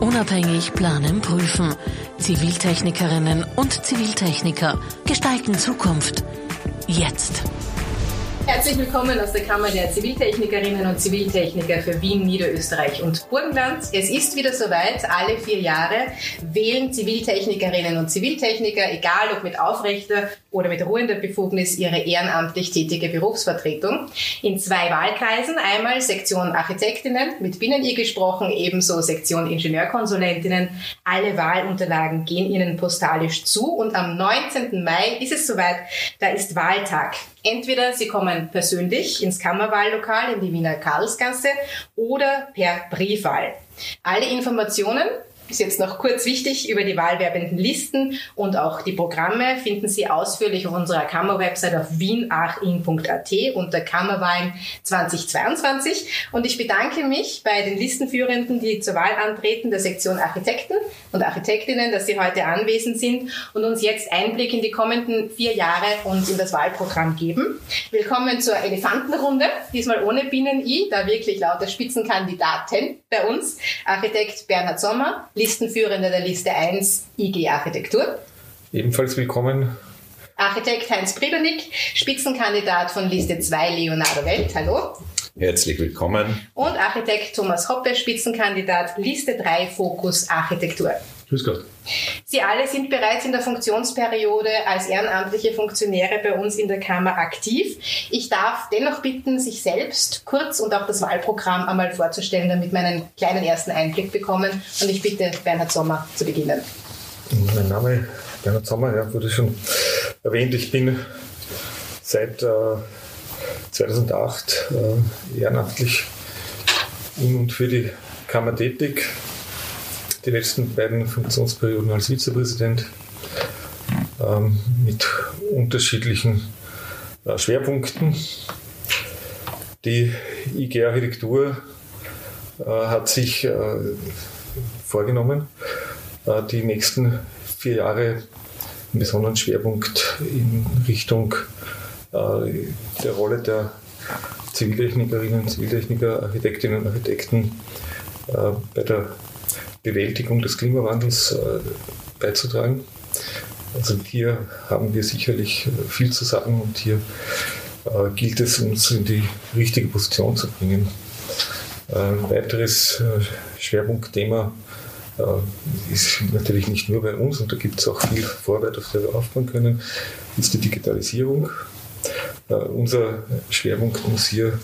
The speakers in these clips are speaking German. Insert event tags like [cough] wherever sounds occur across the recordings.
Unabhängig planen, prüfen. Ziviltechnikerinnen und Ziviltechniker gestalten Zukunft. Jetzt. Herzlich willkommen aus der Kammer der Ziviltechnikerinnen und Ziviltechniker für Wien, Niederösterreich und Burgenland. Es ist wieder soweit. Alle vier Jahre wählen Ziviltechnikerinnen und Ziviltechniker, egal ob mit aufrechter oder mit ruhender Befugnis, ihre ehrenamtlich tätige Berufsvertretung in zwei Wahlkreisen. Einmal Sektion Architektinnen mit Binnen-I gesprochen, ebenso Sektion Ingenieurkonsulentinnen. Alle Wahlunterlagen gehen ihnen postalisch zu und am 19. Mai ist es soweit. Da ist Wahltag. Entweder Sie kommen persönlich ins Kammerwahllokal in die Wiener Karlsgasse oder per Briefwahl. Alle Informationen ist jetzt noch kurz wichtig, über die wahlwerbenden Listen und auch die Programme finden Sie ausführlich auf unserer Kammerwebsite auf wienachin.at unter Kammerwahlen 2022. Und ich bedanke mich bei den Listenführenden, die zur Wahl antreten, der Sektion Architekten und Architektinnen, dass sie heute anwesend sind und uns jetzt Einblick in die kommenden vier Jahre und in das Wahlprogramm geben. Willkommen zur Elefantenrunde, diesmal ohne Binnen-I, da wirklich lauter Spitzenkandidaten bei uns. Architekt Bernhard Sommer, Listenführender der Liste 1 IG Architektur. Ebenfalls willkommen. Architekt Heinz Pribernick, Spitzenkandidat von Liste 2 Leonardo Welt. Hallo. Herzlich willkommen. Und Architekt Thomas Hoppe, Spitzenkandidat Liste 3 Fokus Architektur. Grüß Gott. Sie alle sind bereits in der Funktionsperiode als ehrenamtliche Funktionäre bei uns in der Kammer aktiv. Ich darf dennoch bitten, sich selbst kurz und auch das Wahlprogramm einmal vorzustellen, damit wir einen kleinen ersten Einblick bekommen. Und ich bitte Bernhard Sommer zu beginnen. Mein Name Bernhard Sommer, ja, wurde schon erwähnt. Ich bin seit äh, 2008 äh, ehrenamtlich in und für die Kammer tätig die letzten beiden Funktionsperioden als Vizepräsident ähm, mit unterschiedlichen äh, Schwerpunkten. Die IG Architektur äh, hat sich äh, vorgenommen, äh, die nächsten vier Jahre einen besonderen Schwerpunkt in Richtung äh, der Rolle der Ziviltechnikerinnen, Ziviltechniker, Architektinnen und Architekten äh, bei der Bewältigung des Klimawandels äh, beizutragen. Also hier haben wir sicherlich äh, viel zu sagen und hier äh, gilt es uns in die richtige Position zu bringen. Ein weiteres Schwerpunktthema ist natürlich nicht nur bei uns und da gibt es auch viel Vorarbeit, auf der wir aufbauen können, ist die Digitalisierung. Unser Schwerpunkt muss hier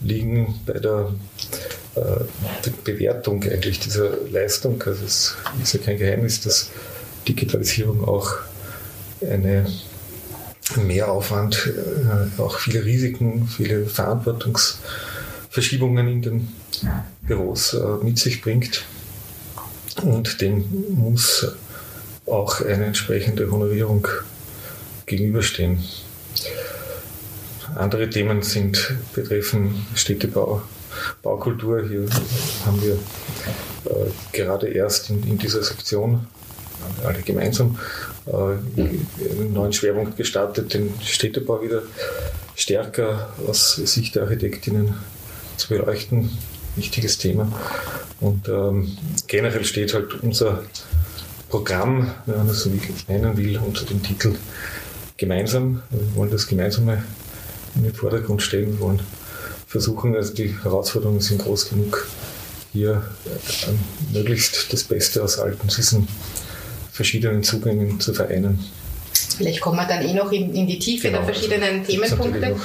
liegen bei der äh, Bewertung eigentlich dieser Leistung. Also es ist ja kein Geheimnis, dass Digitalisierung auch eine Mehraufwand, äh, auch viele Risiken, viele Verantwortungsverschiebungen in den Büros äh, mit sich bringt. Und dem muss auch eine entsprechende Honorierung gegenüberstehen. Andere Themen sind, betreffen Städtebau, Baukultur. Hier haben wir äh, gerade erst in, in, dieser Sektion alle gemeinsam äh, einen neuen Schwerpunkt gestartet, den Städtebau wieder stärker aus Sicht der Architektinnen zu beleuchten. Wichtiges Thema. Und ähm, generell steht halt unser Programm, wenn man das so nennen will, unter dem Titel Gemeinsam. Wir wollen das Gemeinsame in den Vordergrund stellen, wir wollen versuchen, also die Herausforderungen sind groß genug, hier äh, möglichst das Beste aus all diesen verschiedenen Zugängen zu vereinen. Vielleicht kommen wir dann eh noch in, in die Tiefe genau, der verschiedenen also Themenpunkte.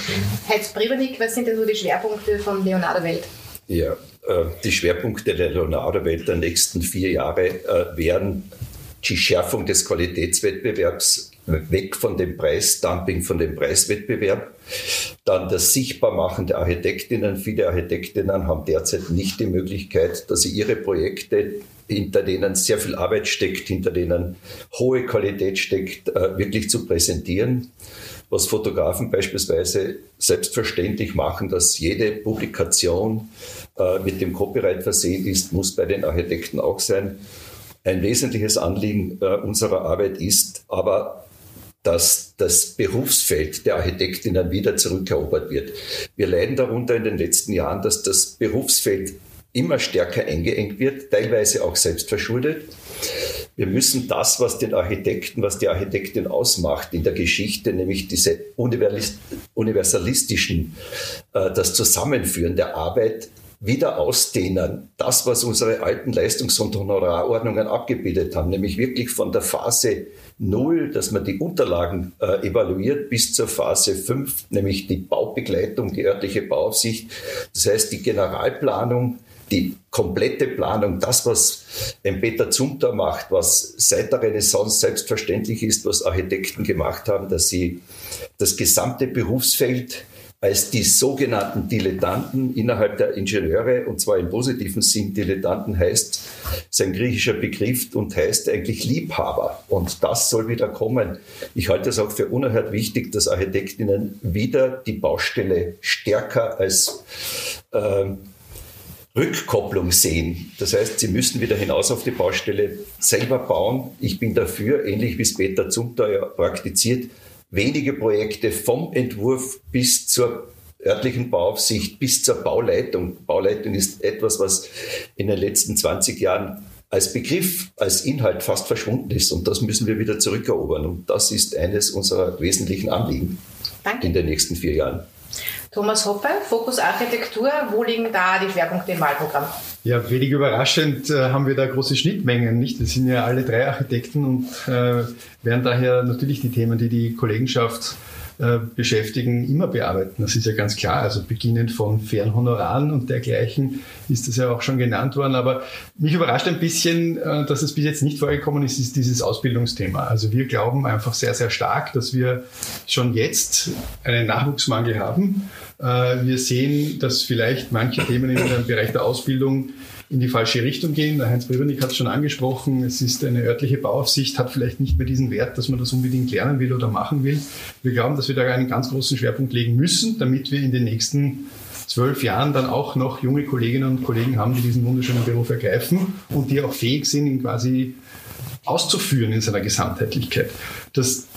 Heinz Privanik, was sind denn so die Schwerpunkte von Leonardo Welt? Ja, äh, die Schwerpunkte der Leonardo Welt der nächsten vier Jahre äh, wären die Schärfung des Qualitätswettbewerbs weg von dem Preisdumping, von dem Preiswettbewerb. Dann das Sichtbarmachen der Architektinnen. Viele Architektinnen haben derzeit nicht die Möglichkeit, dass sie ihre Projekte, hinter denen sehr viel Arbeit steckt, hinter denen hohe Qualität steckt, äh, wirklich zu präsentieren. Was Fotografen beispielsweise selbstverständlich machen, dass jede Publikation äh, mit dem Copyright versehen ist, muss bei den Architekten auch sein. Ein wesentliches Anliegen äh, unserer Arbeit ist aber dass das Berufsfeld der Architektinnen wieder zurückerobert wird. Wir leiden darunter in den letzten Jahren, dass das Berufsfeld immer stärker eingeengt wird, teilweise auch selbstverschuldet. Wir müssen das, was den Architekten, was die Architektin ausmacht in der Geschichte, nämlich diese universalistischen, äh, das Zusammenführen der Arbeit, wieder ausdehnen. Das, was unsere alten Leistungs- und Honorarordnungen abgebildet haben, nämlich wirklich von der Phase Null, dass man die Unterlagen äh, evaluiert, bis zur Phase 5, nämlich die Baubegleitung, die örtliche Bauaufsicht. Das heißt, die Generalplanung, die komplette Planung, das, was ein Peter Zumthor macht, was seit der Renaissance selbstverständlich ist, was Architekten gemacht haben, dass sie das gesamte Berufsfeld als die sogenannten Dilettanten innerhalb der Ingenieure, und zwar im positiven Sinn, Dilettanten heißt, ist ein griechischer Begriff und heißt eigentlich Liebhaber. Und das soll wieder kommen. Ich halte es auch für unerhört wichtig, dass Architektinnen wieder die Baustelle stärker als äh, Rückkopplung sehen. Das heißt, sie müssen wieder hinaus auf die Baustelle selber bauen. Ich bin dafür, ähnlich wie es Peter Zumthor ja praktiziert, wenige Projekte vom Entwurf bis zur örtlichen Bauaufsicht bis zur Bauleitung. Bauleitung ist etwas, was in den letzten 20 Jahren als Begriff, als Inhalt fast verschwunden ist. Und das müssen wir wieder zurückerobern. Und das ist eines unserer wesentlichen Anliegen Danke. in den nächsten vier Jahren. Thomas Hoppe, Fokus Architektur. Wo liegen da die Schwerpunkte im Wahlprogramm? Ja, wenig überraschend äh, haben wir da große Schnittmengen, nicht? Wir sind ja alle drei Architekten und äh, werden daher natürlich die Themen, die die Kollegenschaft äh, beschäftigen, immer bearbeiten. Das ist ja ganz klar. Also beginnend von fairen Honoraren und dergleichen ist das ja auch schon genannt worden. Aber mich überrascht ein bisschen, äh, dass es bis jetzt nicht vorgekommen ist, ist dieses Ausbildungsthema. Also wir glauben einfach sehr, sehr stark, dass wir schon jetzt einen Nachwuchsmangel haben. Äh, wir sehen, dass vielleicht manche Themen in dem Bereich der Ausbildung in die falsche Richtung gehen. Der Heinz Bribernick hat es schon angesprochen. Es ist eine örtliche Bauaufsicht, hat vielleicht nicht mehr diesen Wert, dass man das unbedingt lernen will oder machen will. Wir glauben, dass wir da einen ganz großen Schwerpunkt legen müssen, damit wir in den nächsten zwölf Jahren dann auch noch junge Kolleginnen und Kollegen haben, die diesen wunderschönen Beruf ergreifen und die auch fähig sind, ihn quasi auszuführen in seiner Gesamtheitlichkeit. Das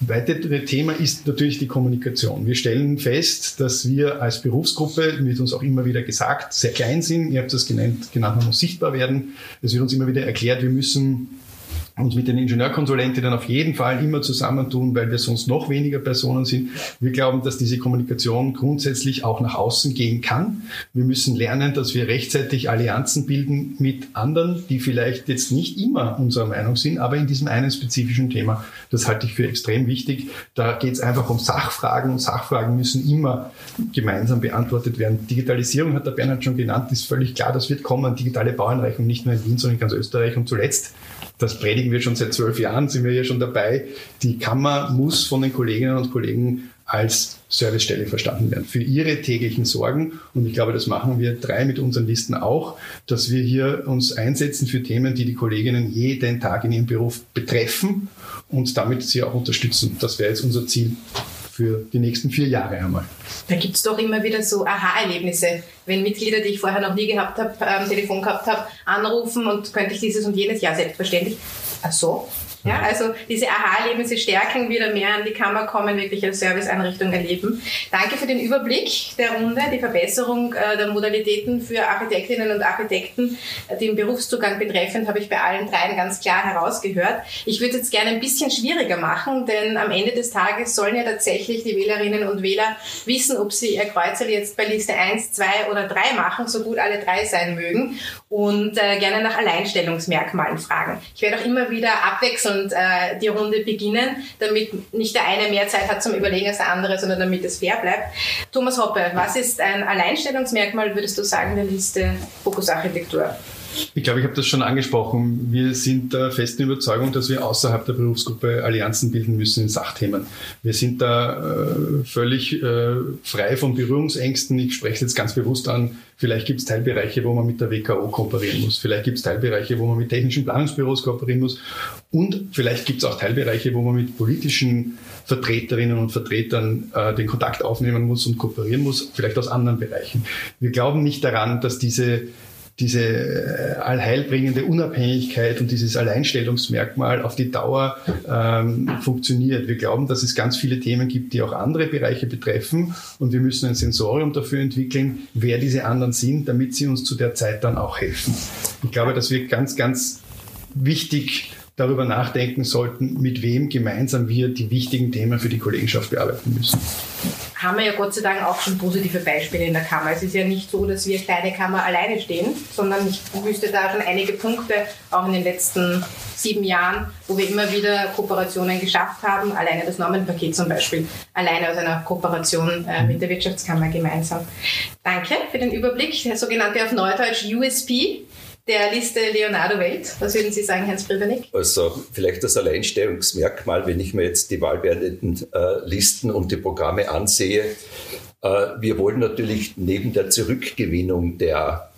weitere Thema ist natürlich die Kommunikation. Wir stellen fest, dass wir als Berufsgruppe, wird uns auch immer wieder gesagt, sehr klein sind. Ihr habt das genannt, genannt man muss sichtbar werden. Es wird uns immer wieder erklärt, wir müssen uns mit den Ingenieurkonsulentinnen auf jeden Fall immer zusammentun, weil wir sonst noch weniger Personen sind. Wir glauben, dass diese Kommunikation grundsätzlich auch nach außen gehen kann. Wir müssen lernen, dass wir rechtzeitig Allianzen bilden mit anderen, die vielleicht jetzt nicht immer unserer Meinung sind, aber in diesem einen spezifischen Thema. Das halte ich für extrem wichtig. Da geht es einfach um Sachfragen und Sachfragen müssen immer gemeinsam beantwortet werden. Digitalisierung hat der Bernhard schon genannt, ist völlig klar, das wird kommen. Digitale Baueinreichung nicht nur in Wien, sondern in ganz Österreich. Und zuletzt das predigen wir schon seit zwölf Jahren, sind wir ja schon dabei. Die Kammer muss von den Kolleginnen und Kollegen als Servicestelle verstanden werden für ihre täglichen Sorgen. Und ich glaube, das machen wir drei mit unseren Listen auch, dass wir hier uns einsetzen für Themen, die die Kolleginnen jeden Tag in ihrem Beruf betreffen und damit sie auch unterstützen. Das wäre jetzt unser Ziel für die nächsten vier Jahre einmal. Da gibt es doch immer wieder so Aha-Erlebnisse, wenn Mitglieder, die ich vorher noch nie gehabt habe, ähm, Telefon gehabt habe, anrufen und könnte ich dieses und jenes, ja selbstverständlich. Ach so, ja, also diese Aha-Erlebnisse stärken, wieder mehr an die Kammer kommen, wirklich als Serviceeinrichtung erleben. Danke für den Überblick der Runde, die Verbesserung äh, der Modalitäten für Architektinnen und Architekten, äh, den Berufszugang betreffend, habe ich bei allen dreien ganz klar herausgehört. Ich würde es jetzt gerne ein bisschen schwieriger machen, denn am Ende des Tages sollen ja tatsächlich die Wählerinnen und Wähler wissen, ob sie ihr Kreuzel jetzt bei Liste 1, 2 oder 3 machen, so gut alle drei sein mögen und äh, gerne nach Alleinstellungsmerkmalen fragen. Ich werde auch immer wieder abwechselnd äh, die Runde beginnen, damit nicht der eine mehr Zeit hat zum Überlegen als der andere, sondern damit es fair bleibt. Thomas Hoppe, was ist ein Alleinstellungsmerkmal, würdest du sagen, der Liste Fokus Architektur? Ich glaube, ich habe das schon angesprochen. Wir sind der festen Überzeugung, dass wir außerhalb der Berufsgruppe Allianzen bilden müssen in Sachthemen. Wir sind da äh, völlig äh, frei von Berührungsängsten. Ich spreche es jetzt ganz bewusst an. Vielleicht gibt es Teilbereiche, wo man mit der WKO kooperieren muss. Vielleicht gibt es Teilbereiche, wo man mit technischen Planungsbüros kooperieren muss. Und vielleicht gibt es auch Teilbereiche, wo man mit politischen Vertreterinnen und Vertretern äh, den Kontakt aufnehmen muss und kooperieren muss, vielleicht aus anderen Bereichen. Wir glauben nicht daran, dass diese diese äh, allheilbringende Unabhängigkeit und dieses Alleinstellungsmerkmal auf die Dauer ähm, funktioniert. Wir glauben, dass es ganz viele Themen gibt, die auch andere Bereiche betreffen und wir müssen ein Sensorium dafür entwickeln, wer diese anderen sind, damit sie uns zu der Zeit dann auch helfen. Ich glaube, dass wir ganz, ganz wichtig darüber nachdenken sollten, mit wem gemeinsam wir die wichtigen Themen für die Kollegenschaft bearbeiten müssen. Haben wir ja Gott sei Dank auch schon positive Beispiele in der Kammer. Es ist ja nicht so, dass wir kleine Kammer alleine stehen, sondern ich wüsste da schon einige Punkte, auch in den letzten sieben Jahren, wo wir immer wieder Kooperationen geschafft haben. Alleine das Normenpaket zum Beispiel, alleine aus einer Kooperation äh, mit der Wirtschaftskammer gemeinsam. Danke für den Überblick. Der sogenannte auf Neudeutsch USP, der Liste Leonardo Welt. Was würden Sie sagen, Hans Privanik? Also vielleicht das Alleinstellungsmerkmal, wenn ich mir jetzt die wahlbeendeten äh, Listen und die Programme ansehe. Äh, wir wollen natürlich neben der Zurückgewinnung der,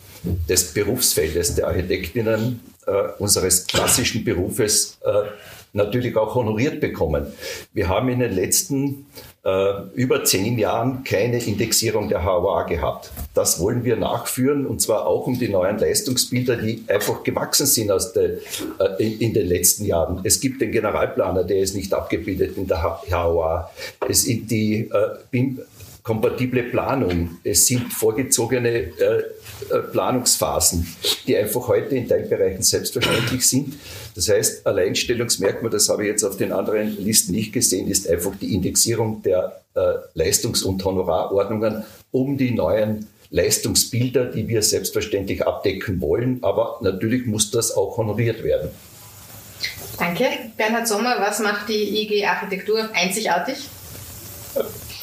des Berufsfeldes der Architektinnen äh, unseres klassischen Berufes äh, natürlich auch honoriert bekommen. Wir haben in den letzten über zehn Jahren keine Indexierung der HOA gehabt. Das wollen wir nachführen und zwar auch um die neuen Leistungsbilder, die einfach gewachsen sind aus der, äh, in, in, den letzten Jahren. Es gibt den Generalplaner, der ist nicht abgebildet in der HOA. Es sind die äh, BIM kompatible Planung. Es sind vorgezogene äh, äh, Planungsphasen, die einfach heute in Teilbereichen selbstverständlich sind. Das heißt, Alleinstellungsmerkmal, das habe ich jetzt auf den anderen Listen nicht gesehen, ist einfach die Indexierung der äh, Leistungs- und Honorarordnungen um die neuen Leistungsbilder, die wir selbstverständlich abdecken wollen. Aber natürlich muss das auch honoriert werden. Danke. Bernhard Sommer, was macht die IG Architektur einzigartig?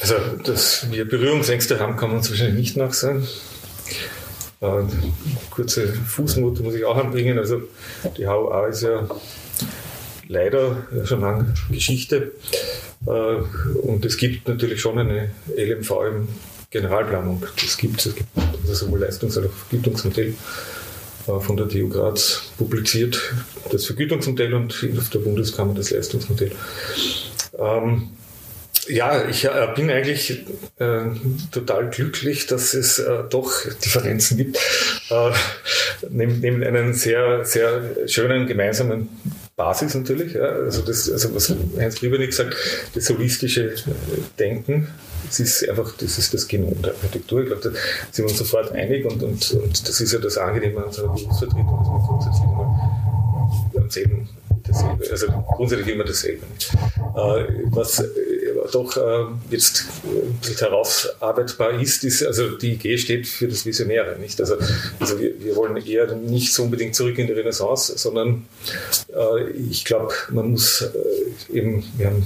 Also, dass wir Berührungsängste haben, kann man uns wahrscheinlich nicht nachsagen. Äh, kurze Fußnote muss ich auch anbringen. Also, die HOA ist ja leider schon lange Geschichte. Äh, und es gibt natürlich schon eine LMV im Generalplanung. Das gibt es. gibt also sowohl Leistungs- als auch Vergütungsmodell äh, von der TU Graz publiziert. Das Vergütungsmodell und auf der Bundeskammer das Leistungsmodell. Ähm, ja, ich äh, bin eigentlich äh, total glücklich, dass es äh, doch Differenzen gibt. Äh, neben, neben einen sehr, sehr schönen gemeinsamen Basis natürlich. Ja. Also, das, also was Heinz Liebernick sagt, das holistische Denken, das ist einfach, das ist das Genom der Architektur. Ich glaube, da sind wir uns sofort einig und, und, und das ist ja das Angenehme an unserer Berufsvertretung, dass wir grundsätzlich mal am selben dasselbe, also grundsätzlich immer dasselbe. Äh, was doch äh, jetzt äh, herausarbeitbar ist, ist, also die Idee steht für das Visionäre, nicht? Also, also wir, wir wollen eher nicht so unbedingt zurück in die Renaissance, sondern äh, ich glaube, man muss äh, eben, wir haben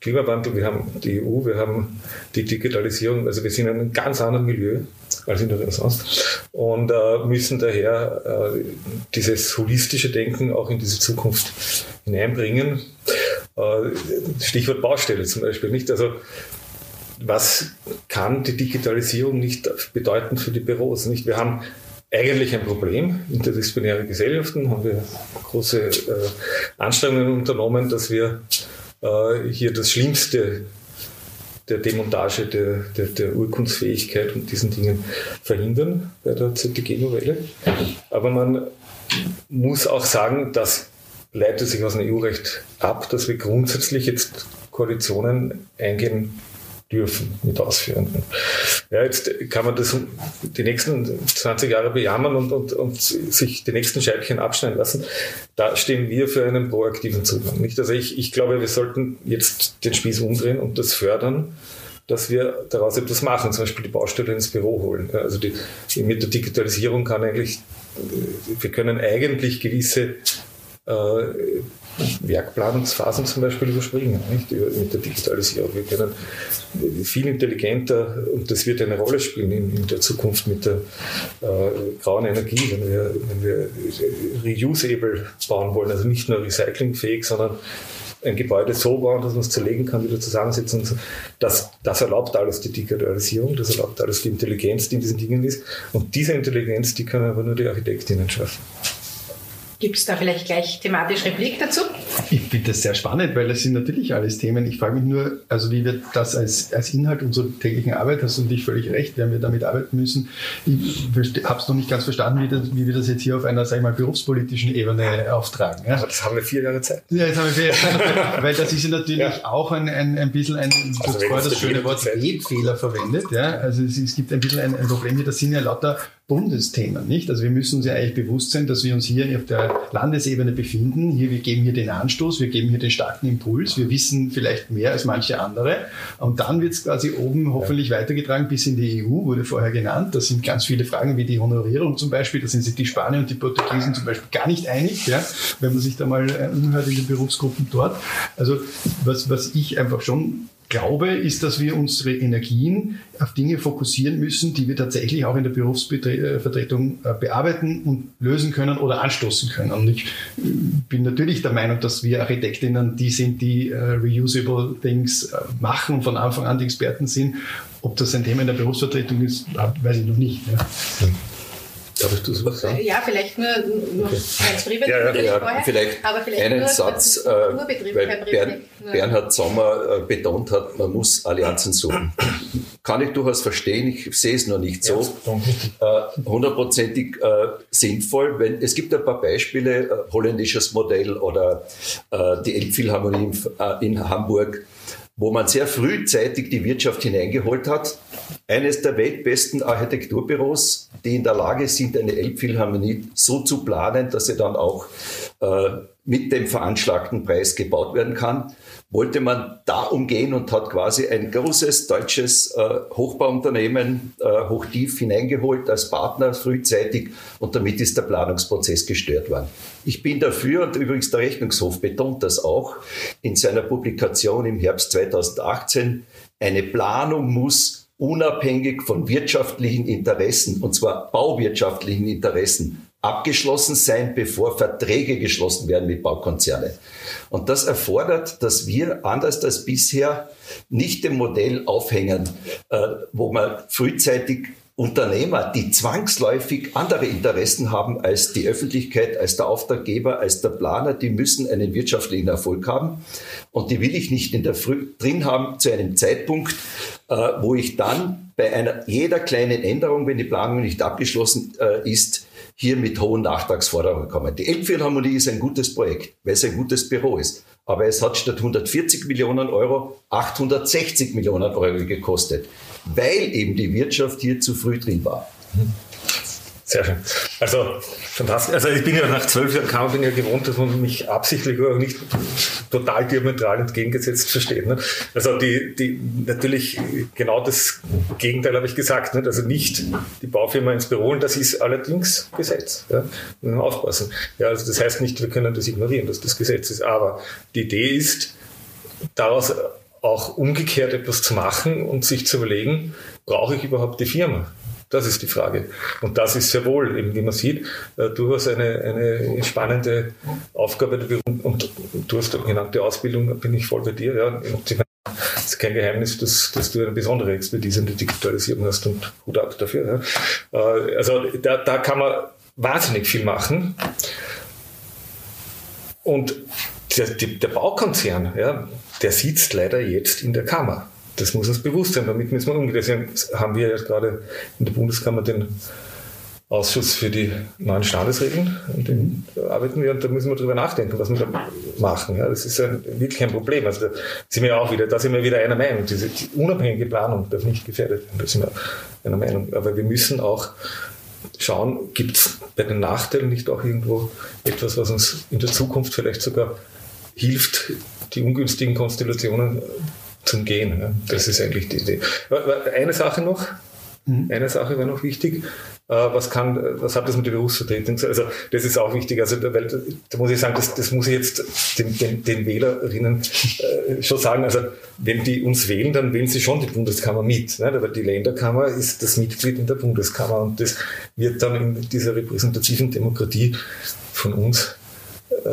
Klimawandel, wir haben die EU, wir haben die Digitalisierung, also wir sind in einem ganz anderen Milieu als in der Renaissance und äh, müssen daher äh, dieses holistische Denken auch in diese Zukunft hineinbringen. Äh, Stichwort Baustelle zum Beispiel, nicht? Also, was kann die Digitalisierung nicht bedeuten für die Büros, nicht? Wir haben eigentlich ein Problem. Interdisziplinäre Gesellschaften haben wir große äh, Anstrengungen unternommen, dass wir äh, hier das Schlimmste der Demontage der, der, der Urkundsfähigkeit und diesen Dingen verhindern bei der ZTG-Novelle. Aber man muss auch sagen, dass leitet sich aus dem EU-Recht ab, dass wir grundsätzlich jetzt Koalitionen eingehen dürfen mit Ausführenden. Ja, jetzt kann man das die nächsten 20 Jahre bejammern und, und, und sich die nächsten Scheibchen abschneiden lassen. Da stehen wir für einen proaktiven Zugang. Nicht? Also ich, ich glaube, wir sollten jetzt den Spieß umdrehen und das fördern, dass wir daraus etwas machen, zum Beispiel die Baustelle ins Büro holen. Also die, mit der Digitalisierung kann eigentlich, wir können eigentlich gewisse äh, Werkplanungsphasen zum Beispiel überspringen, nicht? mit der Digitalisierung. Wir können viel intelligenter, und das wird eine Rolle spielen in, in der Zukunft mit der äh, grauen Energie, wenn wir, wenn wir reusable bauen wollen, also nicht nur recyclingfähig, sondern ein Gebäude so bauen, dass man es zerlegen kann, wieder zusammensetzen. Das, das erlaubt alles die Digitalisierung, das erlaubt alles die Intelligenz, die in diesen Dingen ist. Und diese Intelligenz, die können aber nur die Architektinnen schaffen. Gibt es da vielleicht gleich thematisch Replik dazu? Ich finde das sehr spannend, weil das sind natürlich alles Themen. Ich frage mich nur, also wie wird das als, als Inhalt unserer täglichen Arbeit, hast du natürlich völlig recht, werden wir damit arbeiten müssen. Ich habe es noch nicht ganz verstanden, wie, das, wie wir das jetzt hier auf einer, sag ich mal, berufspolitischen Ebene auftragen. Ja? das haben wir vier Jahre Zeit. Ja, jetzt haben wir vier Jahre Zeit, [laughs] weil das ist ja natürlich ja. auch ein, ein, ein bisschen ein, du also hast vorher das schöne Wort Webfehler verwendet. Ja? Also es, es gibt ein bisschen ein, ein Problem hier, das sind ja lauter Bundesthemen, nicht? Also wir müssen uns ja eigentlich bewusst sein, dass wir uns hier auf der Landesebene befinden. Hier, wir geben hier den Anstoß, wir geben hier den starken Impuls, wir wissen vielleicht mehr als manche andere. Und dann wird es quasi oben hoffentlich weitergetragen bis in die EU, wurde vorher genannt. Das sind ganz viele Fragen wie die Honorierung zum Beispiel. Da sind sich die Spanier und die Portugiesen zum Beispiel gar nicht einig, ja? wenn man sich da mal äh, umhört in den Berufsgruppen dort. Also was, was ich einfach schon glaube, ist, dass wir unsere Energien auf Dinge fokussieren müssen, die wir tatsächlich auch in der Berufsvertretung äh, bearbeiten und lösen können oder anstoßen können. Und ich äh, bin natürlich der Meinung, dass wir Architektinnen die sind, die uh, reusable Things machen und von Anfang an die Experten sind. Ob das ein Thema in der Berufsvertretung ist, weiß ich noch nicht. Ja. Darf ich das was sagen? Ja, vielleicht nur, nur okay. als Privat ja, ja, ja, vorher, vielleicht, aber vielleicht einen nur, Satz, äh, weil Bern, Bernhard Sommer äh, betont hat, man muss Allianzen suchen. Kann ich durchaus verstehen, ich sehe es noch nicht so äh, hundertprozentig äh, sinnvoll. Wenn, es gibt ein paar Beispiele, äh, holländisches Modell oder äh, die Elbphilharmonie in, in Hamburg, wo man sehr frühzeitig die Wirtschaft hineingeholt hat. Eines der weltbesten Architekturbüros, die in der Lage sind, eine Elbphilharmonie so zu planen, dass sie dann auch äh, mit dem veranschlagten Preis gebaut werden kann, wollte man da umgehen und hat quasi ein großes deutsches äh, Hochbauunternehmen äh, hochtief hineingeholt als Partner frühzeitig und damit ist der Planungsprozess gestört worden. Ich bin dafür und übrigens der Rechnungshof betont das auch in seiner Publikation im Herbst 2018, eine Planung muss unabhängig von wirtschaftlichen Interessen, und zwar bauwirtschaftlichen Interessen, abgeschlossen sein, bevor Verträge geschlossen werden mit Baukonzernen. Und das erfordert, dass wir anders als bisher nicht dem Modell aufhängen, äh, wo man frühzeitig Unternehmer, die zwangsläufig andere Interessen haben als die Öffentlichkeit, als der Auftraggeber, als der Planer, die müssen einen wirtschaftlichen Erfolg haben. Und die will ich nicht in der Früh drin haben zu einem Zeitpunkt, äh, wo ich dann bei einer jeder kleinen Änderung, wenn die Planung nicht abgeschlossen äh, ist, hier mit hohen Nachtragsforderungen kommen. Die Elbphilharmonie ist ein gutes Projekt, weil es ein gutes Büro ist. Aber es hat statt 140 Millionen Euro 860 Millionen Euro gekostet, weil eben die Wirtschaft hier zu früh drin war. Mhm. Sehr schön. Also fantastisch. Also ich bin ja nach zwölf Jahren Camping ja gewohnt, dass man mich absichtlich oder nicht total diametral entgegengesetzt versteht. Ne? Also die, die natürlich genau das Gegenteil habe ich gesagt. Ne? Also nicht die Baufirma ins Büro und das ist allerdings Gesetz. Ja? Aufpassen. Ja, also das heißt nicht, wir können das ignorieren, dass das Gesetz ist. Aber die Idee ist, daraus auch umgekehrt etwas zu machen und sich zu überlegen, brauche ich überhaupt die Firma? Das ist die Frage. Und das ist sehr wohl, eben wie man sieht, äh, durchaus eine, eine spannende Aufgabe. Und du hast genannt, die Ausbildung, bin ich voll bei dir. Ja. Es ist kein Geheimnis, dass, dass du eine besondere Expertise in der Digitalisierung hast und Hut ab dafür. Ja. Äh, also da, da kann man wahnsinnig viel machen. Und der, der Baukonzern, ja, der sitzt leider jetzt in der Kammer. Das muss uns bewusst sein, damit müssen wir umgehen. Deswegen haben wir jetzt gerade in der Bundeskammer den Ausschuss für die neuen Standesregeln und den arbeiten wir und da müssen wir drüber nachdenken, was wir da machen. Ja, das ist ein, wirklich ein Problem. Also da sind wir auch wieder, da sind wir wieder einer Meinung. Diese die unabhängige Planung darf nicht gefährdet werden. Da sind wir einer Meinung. Aber wir müssen auch schauen, gibt es bei den Nachteilen nicht auch irgendwo etwas, was uns in der Zukunft vielleicht sogar hilft, die ungünstigen Konstellationen zum Gehen. Ja. Das ist eigentlich die Idee. Eine Sache noch, mhm. eine Sache wäre noch wichtig. Äh, was kann, was hat das mit der Berufsvertretung? Also das ist auch wichtig. Also weil, da muss ich sagen, das, das muss ich jetzt den, den, den Wählerinnen äh, schon sagen. Also wenn die uns wählen, dann wählen sie schon die Bundeskammer mit. Ne? Aber die Länderkammer ist das Mitglied in der Bundeskammer und das wird dann in dieser repräsentativen Demokratie von uns äh,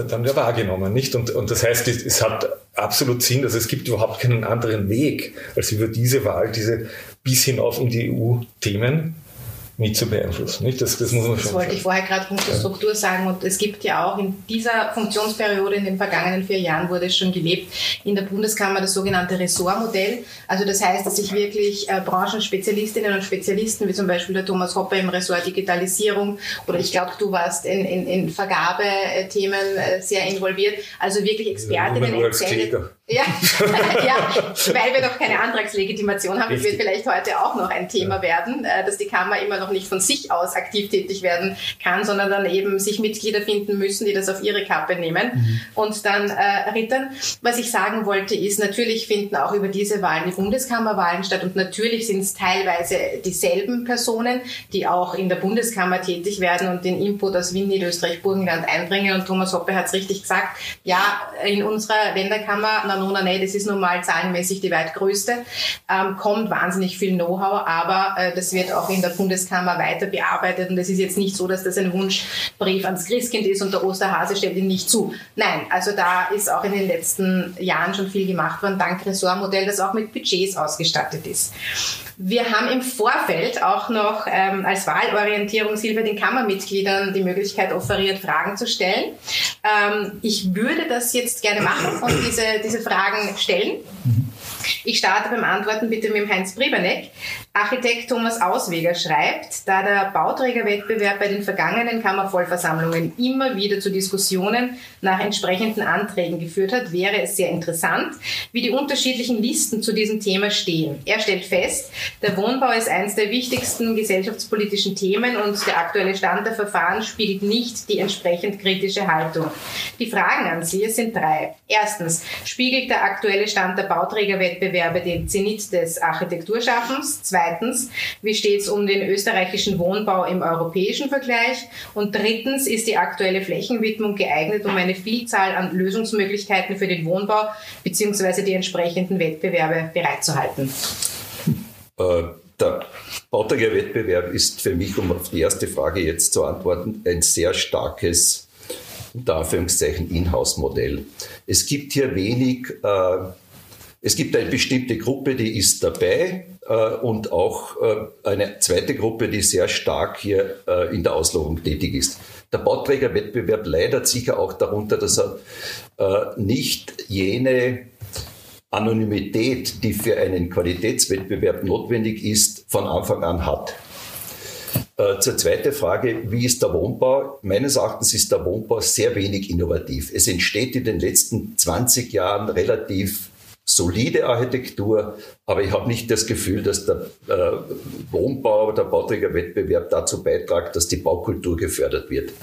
dann ja wahrgenommen, nicht? Und, und das heißt, es, hat absolut Sinn, dass es gibt überhaupt keinen anderen Weg, als über diese Wahl, diese bis hinauf in die EU-Themen mit zu beeinflussen. Nicht? Das, das muss man Das schon wollte sagen. ich vorher gerade Punkt der Struktur sagen. Und es gibt ja auch in dieser Funktionsperiode, in den vergangenen vier Jahren wurde es schon gelebt, in der Bundeskammer das sogenannte Ressortmodell. Also das heißt, dass sich wirklich äh, Branchenspezialistinnen und Spezialisten, wie zum Beispiel der Thomas Hoppe im Ressort Digitalisierung oder ich glaube, du warst in, in, in Vergabethemen äh, sehr involviert, also wirklich Expertinnen, Kläger. Ja, [laughs] ja, weil wir noch keine Antragslegitimation haben. Das wird Richtig. vielleicht heute auch noch ein Thema werden, äh, dass die Kammer immer noch nicht von sich aus aktiv tätig werden kann, sondern dann eben sich Mitglieder finden müssen, die das auf ihre Kappe nehmen und dann äh, rittern. Was ich sagen wollte, ist, natürlich finden auch über diese Wahlen die Bundeskammerwahlen statt und natürlich sind es teilweise dieselben Personen, die auch in der Bundeskammer tätig werden und den Input aus Wien, Niederösterreich, Burgenland einbringen. Und Thomas Hoppe hat es richtig gesagt, ja, in unserer Länderkammer, na nona, nee, das ist nun mal zahlenmäßig die weit größte, ähm, kommt wahnsinnig viel Know-how, aber äh, das wird auch in der Bundeskammer weiter bearbeitet und es ist jetzt nicht so, dass das ein Wunschbrief ans Christkind ist und der Osterhase stellt ihn nicht zu. Nein, also da ist auch in den letzten Jahren schon viel gemacht worden, dank Ressortmodell, das auch mit Budgets ausgestattet ist. Wir haben im Vorfeld auch noch ähm, als Wahlorientierungshilfe den Kammermitgliedern die Möglichkeit offeriert, Fragen zu stellen. Ähm, ich würde das jetzt gerne machen und diese, diese Fragen stellen. Ich starte beim Antworten bitte mit dem Heinz Brieberneck. Architekt Thomas Ausweger schreibt, da der Bauträgerwettbewerb bei den vergangenen Kammervollversammlungen immer wieder zu Diskussionen nach entsprechenden Anträgen geführt hat, wäre es sehr interessant, wie die unterschiedlichen Listen zu diesem Thema stehen. Er stellt fest, der Wohnbau ist eines der wichtigsten gesellschaftspolitischen Themen und der aktuelle Stand der Verfahren spiegelt nicht die entsprechend kritische Haltung. Die Fragen an Sie sind drei. Erstens, spiegelt der aktuelle Stand der Bauträgerwettbewerbe den Zenit des Architekturschaffens? Zweitens, wie steht es um den österreichischen Wohnbau im europäischen Vergleich? Und drittens, ist die aktuelle Flächenwidmung geeignet, um eine Vielzahl an Lösungsmöglichkeiten für den Wohnbau bzw. die entsprechenden Wettbewerbe bereitzuhalten? Äh, Der Bauträgerwettbewerb ist für mich, um auf die erste Frage jetzt zu antworten, ein sehr starkes, unter Anführungszeichen, Inhouse-Modell. Es gibt hier wenig, äh, es gibt eine bestimmte Gruppe, die ist dabei und auch äh, eine zweite Gruppe, die sehr stark hier äh, in der Auslobung tätig ist. Der Bauträgerwettbewerb leidet sicher auch darunter, dass er äh, nicht jene Anonymität, die für einen Qualitätswettbewerb notwendig ist, von Anfang an hat. Äh, Zur zweiten Frage, wie ist der Wohnbau? Meines Erachtens ist der Wohnbau sehr wenig innovativ. Es entsteht in den letzten 20 Jahren relativ solide Architektur, aber ich habe nicht das Gefühl, dass der äh, Wohnbau, der Bauträgerwettbewerb dazu beiträgt, dass die Baukultur gefördert wird.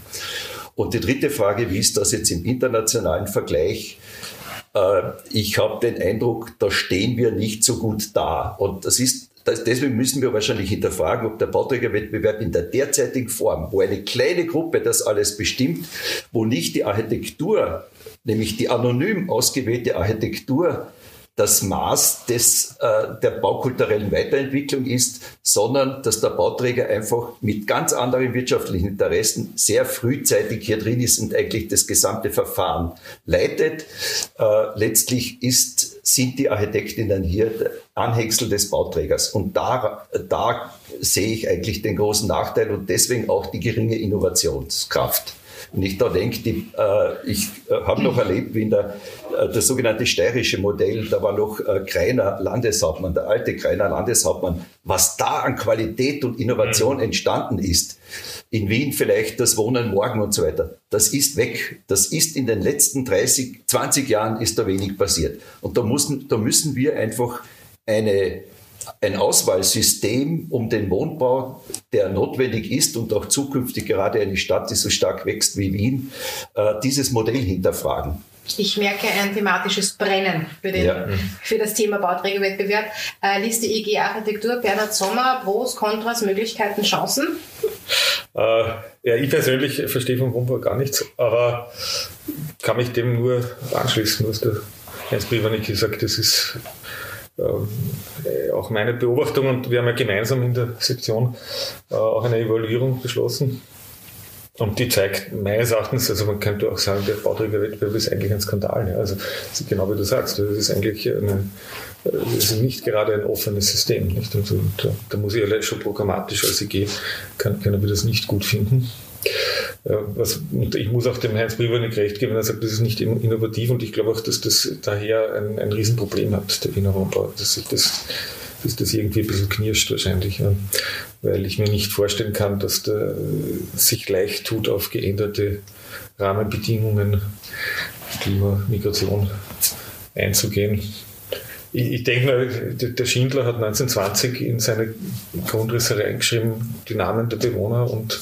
Und die dritte Frage, wie ist das jetzt im internationalen Vergleich? Äh, ich habe den Eindruck, da stehen wir nicht so gut da. Und das ist das, deswegen müssen wir wahrscheinlich hinterfragen, ob der Bauträgerwettbewerb in der derzeitigen Form, wo eine kleine Gruppe das alles bestimmt, wo nicht die Architektur, nämlich die anonym ausgewählte Architektur, das Maß des, äh, der baukulturellen Weiterentwicklung ist, sondern dass der Bauträger einfach mit ganz anderen wirtschaftlichen Interessen sehr frühzeitig hier drin ist und eigentlich das gesamte Verfahren leitet. Äh, letztlich ist, sind die Architektinnen hier Anhängsel des Bauträgers. Und da, da sehe ich eigentlich den großen Nachteil und deswegen auch die geringe Innovationskraft. Und ich da denke, die, äh, ich äh, habe noch erlebt, wie in der, äh, das sogenannte steirische Modell, da war noch äh, Kreiner Landeshauptmann, der alte Kreiner Landeshauptmann, was da an Qualität und Innovation entstanden ist. In Wien vielleicht das Wohnen morgen und so weiter. Das ist weg. Das ist in den letzten 30, 20 Jahren ist da wenig passiert. Und da, müssen, da müssen wir einfach eine, ein Auswahlsystem um den Wohnbau, der notwendig ist und auch zukünftig gerade eine Stadt, die so stark wächst wie Wien, äh, dieses Modell hinterfragen. Ich merke ein thematisches Brennen für, den, Ja. für das Thema Bauträgerwettbewerb. Äh, Liste IG Architektur, Bernhard Sommer, Pros, Kontras, Möglichkeiten, Chancen. Äh, ja, ich persönlich verstehe vom Wohnbau gar nichts, aber kann mich dem nur anschließen, was der Heinz Privanik gesagt hat. Das ist äh, auch meine Beobachtung und wir haben ja gemeinsam in der Sektion äh, auch eine Evaluierung beschlossen. und die zeigt meines Erachtens, also man könnte auch sagen, der Bauträgerwettbewerb ist eigentlich ein Skandal. Ja. Also genau wie du sagst, das ist eigentlich eine, das ist nicht gerade ein offenes System. Nicht? Und, und da, da, muss ich allein schon programmatisch als IG, kann, können wir das nicht gut finden. Was, und ich muss auch dem Heinz Privonik recht geben, er sagt, das ist nicht innovativ und ich glaube auch, dass das daher ein, ein Riesenproblem hat, der Wiener Wohnbau, dass sich das dass das irgendwie ein bisschen knirscht wahrscheinlich, ja. weil ich mir nicht vorstellen kann, dass der sich leicht tut, auf geänderte Rahmenbedingungen, Klima, Migration einzugehen. Ich denke mal, der Schindler hat 1920 in seine Grundrisse reingeschrieben, die Namen der Bewohner und,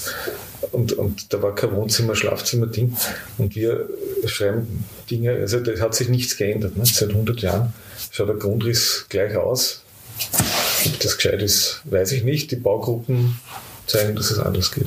und, und da war kein Wohnzimmer, Schlafzimmer-Ding. Und wir schreiben Dinge, also da hat sich nichts geändert. Ne? Seit 100 Jahren schaut der Grundriss gleich aus. Ob das gescheit ist, weiß ich nicht. Die Baugruppen zeigen, dass es anders geht.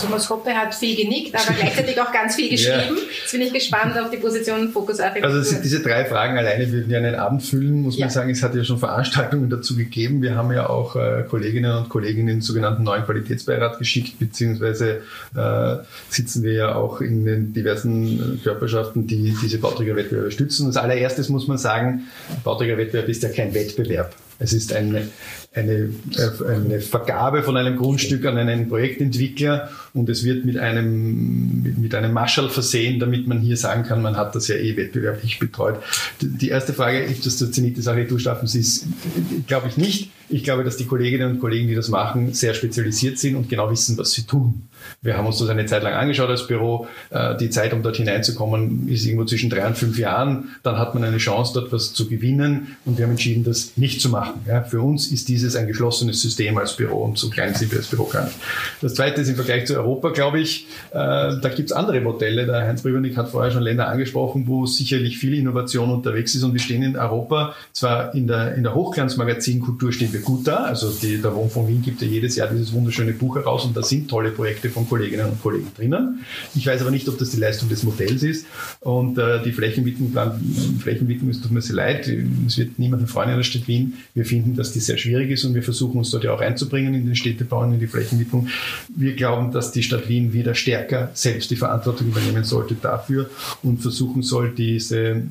Thomas Hoppe hat viel genickt, aber gleichzeitig auch ganz viel [laughs] geschrieben. Ja. Jetzt bin ich gespannt auf die Position Fokus Architektur. Also diese drei Fragen alleine würden ja einen Abend füllen, muss ja. man sagen. Es hat ja schon Veranstaltungen dazu gegeben. Wir haben ja auch äh, Kolleginnen und Kollegen in den sogenannten neuen Qualitätsbeirat geschickt, beziehungsweise äh, sitzen wir ja auch in den diversen Körperschaften, die diese Bauträgerwettbewerbe stützen. Als allererstes muss man sagen, Bauträgerwettbewerb ist ja kein Wettbewerb. Es ist eine, eine, eine Vergabe von einem Grundstück an einen Projektentwickler und es wird mit einem, mit, einem Marschall versehen, damit man hier sagen kann, man hat das ja eh wettbewerblich betreut. Die erste Frage, ist das der Zenit des Architekturstaffens ist, glaube ich nicht. Ich glaube, dass die Kolleginnen und Kollegen, die das machen, sehr spezialisiert sind und genau wissen, was sie tun. Wir haben uns das eine Zeit lang angeschaut als Büro. Äh, die Zeit, um dort hineinzukommen, ist irgendwo zwischen drei und fünf Jahren. Dann hat man eine Chance, dort was zu gewinnen. Und wir haben entschieden, das nicht zu machen. Für uns ist dieses ein geschlossenes System als Büro und so klein sind wir als Büro gar nicht. Das Zweite ist im Vergleich zu Europa, glaube ich, äh, da gibt es andere Modelle. Der Heinz Brübernick hat vorher schon Länder angesprochen, wo sicherlich viel Innovation unterwegs ist. Und wir stehen in Europa zwar in der, in der Hochglanzmagazinkultur stehen wir gut da. Also die, der von Wien gibt ja jedes Jahr dieses wunderschöne Buch heraus und da sind tolle Projekte von Kolleginnen und Kollegen drinnen. Ich weiß aber nicht, ob das die Leistung des Modells ist. Und äh, die Flächenwidmung, Flächenwidmung ist, tut mir sehr leid. Es wird niemanden freuen in der Stadt Wien. Wir finden, dass die sehr schwierig ist und wir versuchen uns dort ja auch einzubringen in den Städtebau und in die Flächenwidmung. Wir glauben, dass die Stadt Wien wieder stärker selbst die Verantwortung übernehmen sollte dafür und versuchen soll, diese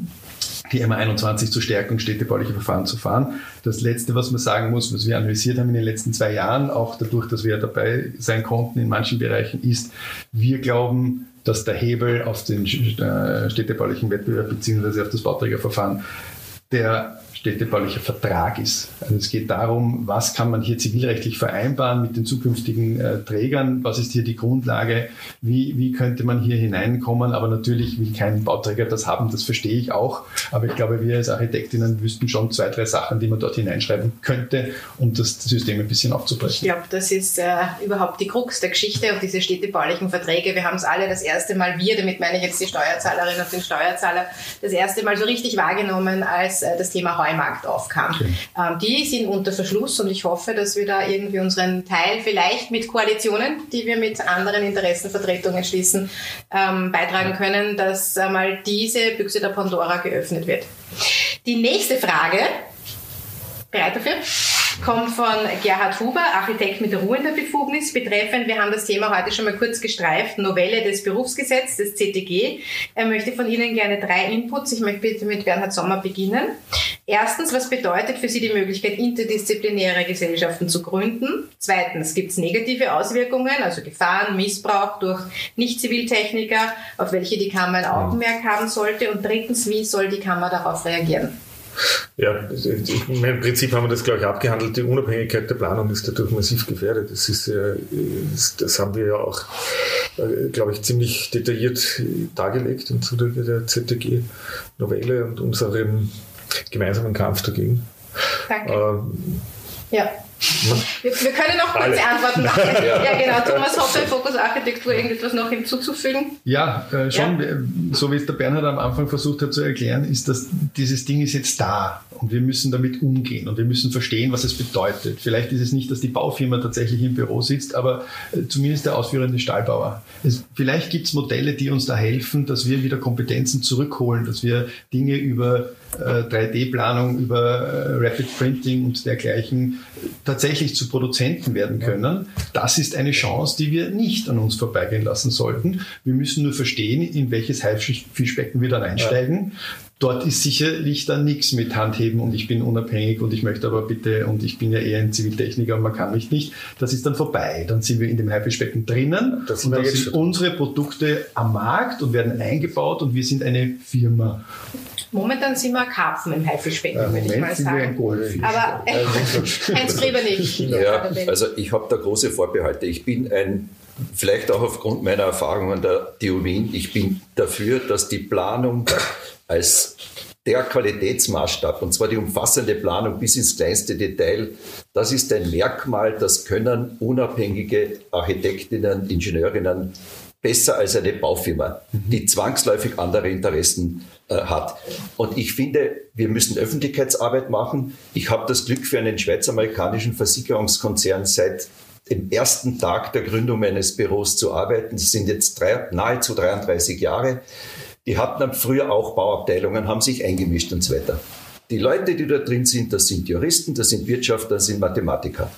die MA21 zu stärken und städtebauliche Verfahren zu fahren. Das Letzte, was man sagen muss, was wir analysiert haben in den letzten zwei Jahren, auch dadurch, dass wir dabei sein konnten in manchen Bereichen, ist, wir glauben, dass der Hebel auf den äh, städtebaulichen Wettbewerb bzw. auf das Bauträgerverfahren der städtebaulicher Vertrag ist. Also es geht darum, was kann man hier zivilrechtlich vereinbaren mit den zukünftigen äh, Trägern, was ist hier die Grundlage, wie, wie könnte man hier hineinkommen, aber natürlich will kein Bauträger das haben, das verstehe ich auch, aber ich glaube, wir als Architektinnen wüssten schon zwei, drei Sachen, die man dort hineinschreiben könnte, um das System ein bisschen aufzubrechen. Ich glaube, das ist äh, überhaupt die Krux der Geschichte und diese städtebaulichen Verträge. Wir haben es alle das erste Mal, wir, damit meine ich jetzt die Steuerzahlerin und den Steuerzahler, das erste Mal so richtig wahrgenommen, als äh, das Thema Heumarkt aufkam. Okay. Ähm, die sind unter Verschluss und ich hoffe, dass wir da irgendwie unseren Teil vielleicht mit Koalitionen, die wir mit anderen Interessenvertretungen schließen, ähm, beitragen können, dass einmal diese Büchse der Pandora geöffnet wird. Die nächste Frage, bereit dafür? Kommt von Gerhard Huber, Architekt mit ruhender Befugnis, betreffend, wir haben das Thema heute schon mal kurz gestreift, Novelle des Berufsgesetzes, des CTG. Er möchte von Ihnen gerne drei Inputs. Ich möchte bitte mit Bernhard Sommer beginnen. Erstens, was bedeutet für Sie die Möglichkeit, interdisziplinäre Gesellschaften zu gründen? Zweitens, gibt es negative Auswirkungen, also Gefahren, Missbrauch durch Nicht-Ziviltechniker, auf welche die Kammer ein Augenmerk haben sollte? Und drittens, wie soll die Kammer darauf reagieren? Ja, im Prinzip haben wir das, glaube ich, abgehandelt. Die Unabhängigkeit der Planung ist dadurch massiv gefährdet. Das, ist, das haben wir ja auch, äh, glaube ich, ziemlich detailliert dargelegt im Zuge der ZTG-Novelle und unserem gemeinsamen Kampf dagegen. Danke. Ähm, ja. Wir, wir, können noch kurz Antworten machen. [laughs] ja. ja. genau. Thomas Hoppe, Fokus Architektur, irgendetwas noch hinzuzufügen? Ja, äh, schon. Ja. So wie es der Bernhard am Anfang versucht hat zu erklären, ist, dass dieses Ding ist jetzt da und wir müssen damit umgehen und wir müssen verstehen, was es bedeutet. Vielleicht ist es nicht, dass die Baufirma tatsächlich im Büro sitzt, aber äh, zumindest der ausführende Stahlbauer. Es, vielleicht gibt es Modelle, die uns da helfen, dass wir wieder Kompetenzen zurückholen, dass wir Dinge über äh, 3D-Planung, über äh, Rapid Printing und dergleichen tatsächlich zu Produzenten werden können, das ist eine Chance, die wir nicht an uns vorbeigehen lassen sollten. Wir müssen nur verstehen, in welches Haifischbecken wir dann einsteigen. Dort ist sicherlich dann nichts mit Handheben und ich bin unabhängig und ich möchte aber bitte und ich bin ja eher ein Ziviltechniker und man kann mich nicht. Das ist dann vorbei. Dann sind wir in dem Haifischbecken drinnen Das und dann sind schon. unsere Produkte am Markt und werden eingebaut und wir sind eine Firma. Momentan sind wir Karpfen im Haifischbecken, Im würde ich mal Moment sind wir ein sagen. Aber äh, Heinz Gräber nicht. Ja, also ich habe da große Vorbehalte. Ich bin ein, vielleicht auch aufgrund meiner Erfahrungen an der TU Wien, ich bin dafür, dass die Planung als der Qualitätsmaßstab, und zwar die umfassende Planung bis ins kleinste Detail, das ist ein Merkmal, das können unabhängige Architektinnen, Ingenieurinnen besser als eine Baufirma, die zwangsläufig andere Interessen äh, hat. Und ich finde, wir müssen Öffentlichkeitsarbeit machen. Ich habe das Glück, für einen schweiz-amerikanischen Versicherungskonzern seit dem ersten Tag der Gründung meines Büros zu arbeiten. Das sind jetzt drei, nahezu 33 Jahre. Die hatten früher auch Bauabteilungen, haben sich eingemischt und so weiter. Die Leute, die da drin sind, das sind Juristen, das sind Wirtschaftler, das sind Mathematiker.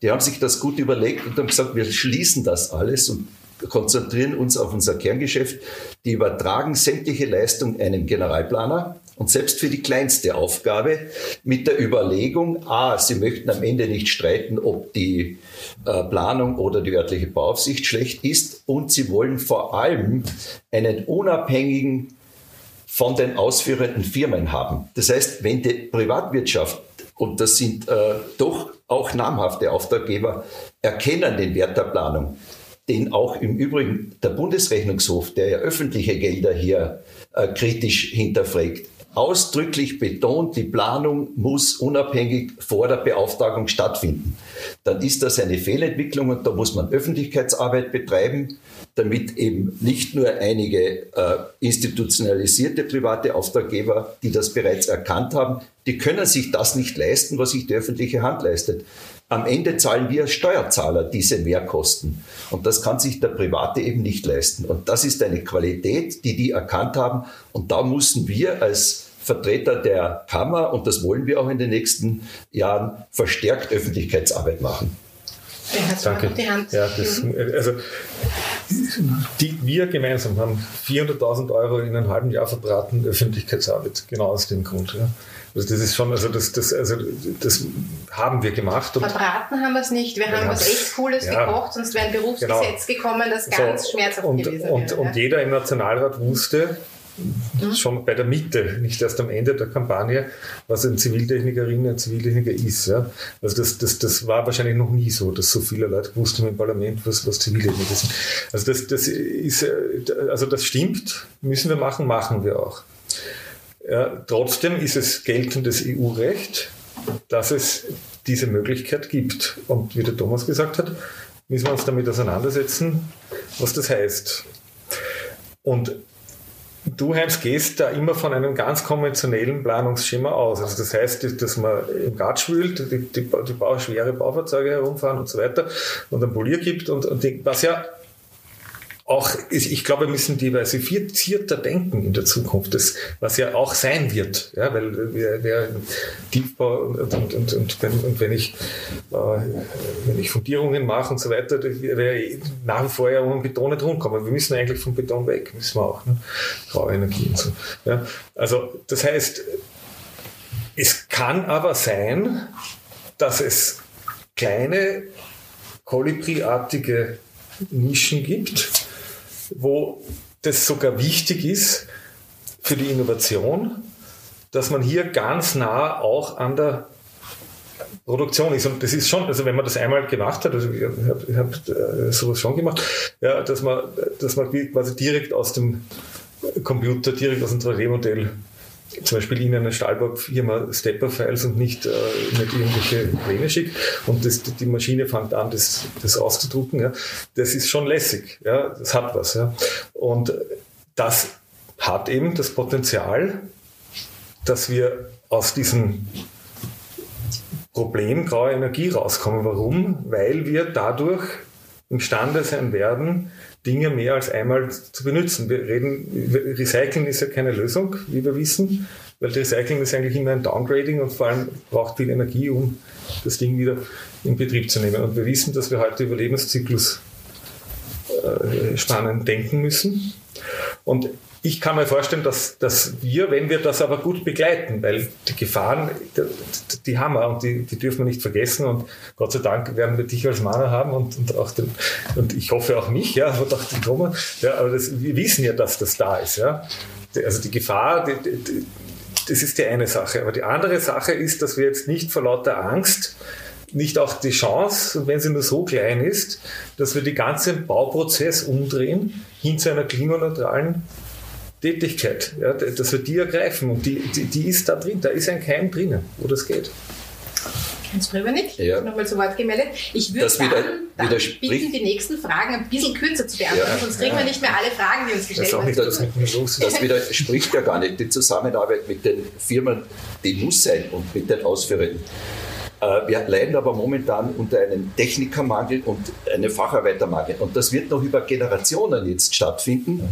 Die haben sich das gut überlegt und haben gesagt, wir schließen das alles und konzentrieren uns auf unser Kerngeschäft. Die übertragen sämtliche Leistung einem Generalplaner und selbst für die kleinste Aufgabe mit der Überlegung, a, sie möchten am Ende nicht streiten, ob die äh, Planung oder die örtliche Bauaufsicht schlecht ist und sie wollen vor allem einen unabhängigen von den ausführenden Firmen haben. Das heißt, wenn die Privatwirtschaft, und das sind äh, doch auch namhafte Auftraggeber, erkennen den Wert der Planung, den auch im Übrigen der Bundesrechnungshof, der ja öffentliche Gelder hier äh, kritisch hinterfragt, ausdrücklich betont, die Planung muss unabhängig vor der Beauftragung stattfinden. Dann ist das eine Fehlentwicklung und da muss man Öffentlichkeitsarbeit betreiben, damit eben nicht nur einige äh, institutionalisierte private Auftraggeber, die das bereits erkannt haben, die können sich das nicht leisten, was sich die öffentliche Hand leistet. Am Ende zahlen wir Steuerzahler diese Mehrkosten. Und das kann sich der Private eben nicht leisten. Und das ist eine Qualität, die die erkannt haben. Und da müssen wir als Vertreter der Kammer, und das wollen wir auch in den nächsten Jahren, verstärkt Öffentlichkeitsarbeit machen. Danke. Ja, das, also, die, wir gemeinsam haben 400.000 Euro in einem halben Jahr verbraten Öffentlichkeitsarbeit, genau aus dem Grund. Ja. Also das ist schon, also das, das, also das haben wir gemacht. Und Verbraten haben wir es nicht. Wir haben Ja. was echt Cooles Ja. gekocht, sonst wäre ein Berufsgesetz gekommen, das ganz so, schmerzhaft und, gewesen und, wäre. und jeder im Nationalrat wusste, Schon bei der Mitte, nicht erst am Ende der Kampagne, was ein Ziviltechnikerin, ein Ziviltechniker ist. Ja? Also das, das, das war wahrscheinlich noch nie so, dass so viele Leute gewusst haben im Parlament, was, was Ziviltechniker sind. Also das, das ist, äh, also das stimmt, müssen wir machen, machen wir auch. Ja, trotzdem ist es geltendes EU-Recht, dass es diese Möglichkeit gibt. Und wie der Thomas gesagt hat, müssen wir uns damit auseinandersetzen, was das heißt. Und du, Heinz, gehst da immer von einem ganz konventionellen Planungsschema aus. Also das heißt, dass man im Gatsch wühlt, die, die, die Bau, schwere Baufahrzeuge herumfahren und so weiter und einen Polier gibt und, und die, was ja auch, ich glaube, wir müssen diversifizierter denken in der Zukunft, das, was ja auch sein wird. Ja, weil wir, wir Tiefbau und, und, und, und, wenn, und wenn, ich, äh, wenn ich Fundierungen mache und so weiter, wäre nach wie vor ja um Beton nicht rumkommen. Wir müssen eigentlich vom Beton weg, müssen wir auch. Ne? Graue Energie und so. Ja, also, das heißt, es kann aber sein, dass es kleine, kolibriartige Nischen gibt, wo das sogar wichtig ist für die Innovation, dass man hier ganz nah auch an der Produktion ist. Und das ist schon, also wenn man das einmal gemacht hat, also ich habe hab, äh, sowas schon gemacht, ja, dass man, dass man quasi direkt aus dem Computer, direkt aus dem 3D-Modell zum Beispiel in eine Stahlbaufirma Stepper-Files und nicht, äh, nicht irgendwelche Pläne schickt und das, die Maschine fängt an, das, das auszudrucken. Ja. Das ist schon lässig. Ja. Das hat was. Ja. Und das hat eben das Potenzial, dass wir aus diesem Problem graue Energie rauskommen. Warum? Weil wir dadurch imstande sein werden, Dinge mehr als einmal zu benutzen. Wir reden, Recyceln ist ja keine Lösung, wie wir wissen, weil Recycling ist eigentlich immer ein Downgrading und vor allem braucht viel Energie, um das Ding wieder in Betrieb zu nehmen. Und wir wissen, dass wir heute über Lebenszyklus äh, spannend denken müssen. Und ich kann mir vorstellen, dass, dass wir, wenn wir das aber gut begleiten, weil die Gefahren, die, die haben wir und die, die dürfen wir nicht vergessen und Gott sei Dank werden wir dich als Mana haben und, und auch den, und ich hoffe auch mich, ja, und auch die Thomas, ja, aber das, wir wissen ja, dass das da ist, ja. Also die Gefahr, die, die, das ist die eine Sache. Aber die andere Sache ist, dass wir jetzt nicht vor lauter Angst nicht auch die Chance, wenn sie nur so klein ist, dass wir den ganzen Bauprozess umdrehen hin zu einer klimaneutralen Tätigkeit, ja, dass wir die ergreifen und die, die, die ist da drin, da ist ein Keim drinnen, wo das geht. Hans Pröbernick, ja. nochmal zu Wort gemeldet. Ich würde dann, dann bitten, die nächsten Fragen ein bisschen kürzer zu beantworten, ja. sonst kriegen wir nicht mehr alle Fragen, die uns gestellt werden. Das, das, das widerspricht ja gar nicht die Zusammenarbeit mit den Firmen, die muss sein und mit den Ausführenden. Äh, wir leiden aber momentan unter einem Technikermangel und einem Facharbeitermangel. Und das wird noch über Generationen jetzt stattfinden.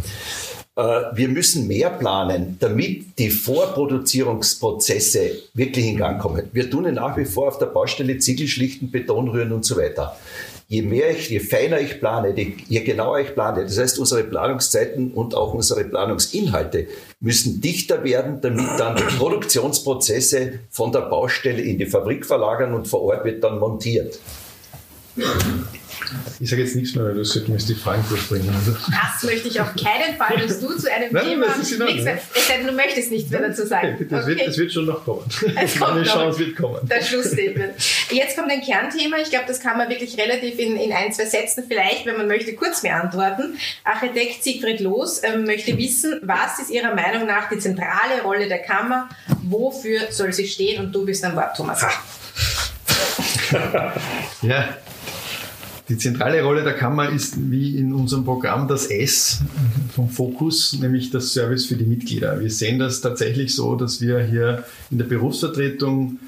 Äh, wir müssen mehr planen, damit die Vorproduzierungsprozesse wirklich in Gang kommen. Wir tun nach wie vor auf der Baustelle Ziegel schlichten, Beton rühren und so weiter. Je mehr ich, je feiner ich plane, je genauer ich plane, das heißt, unsere Planungszeiten und auch unsere Planungsinhalte müssen dichter werden, damit dann die Produktionsprozesse von der Baustelle in die Fabrik verlagern und vor Ort wird dann montiert. Ich sage jetzt nichts mehr, weil du solltest die Fragen durchbringen. Also. Das möchte ich auf keinen Fall, dass du zu einem Nein, Thema nichts mehr, es sei denn, du möchtest nichts mehr dazu sagen. Das, okay. wird, das wird schon noch kommen. Es kommt Meine Chance wird kommen. Das Schlussstatement. Jetzt kommt ein Kernthema. Ich glaube, das kann man wirklich relativ in, in ein, zwei Sätzen vielleicht, wenn man möchte, kurz beantworten. Architekt Siegfried Loos ähm, möchte wissen, was ist Ihrer Meinung nach die zentrale Rolle der Kammer? Wofür soll sie stehen? Und du bist am Wort, Thomas. [laughs] ja, die zentrale Rolle der Kammer ist wie in unserem Programm das S vom Fokus, nämlich das Service für die Mitglieder. Wir sehen das tatsächlich so, dass wir hier in der Berufsvertretung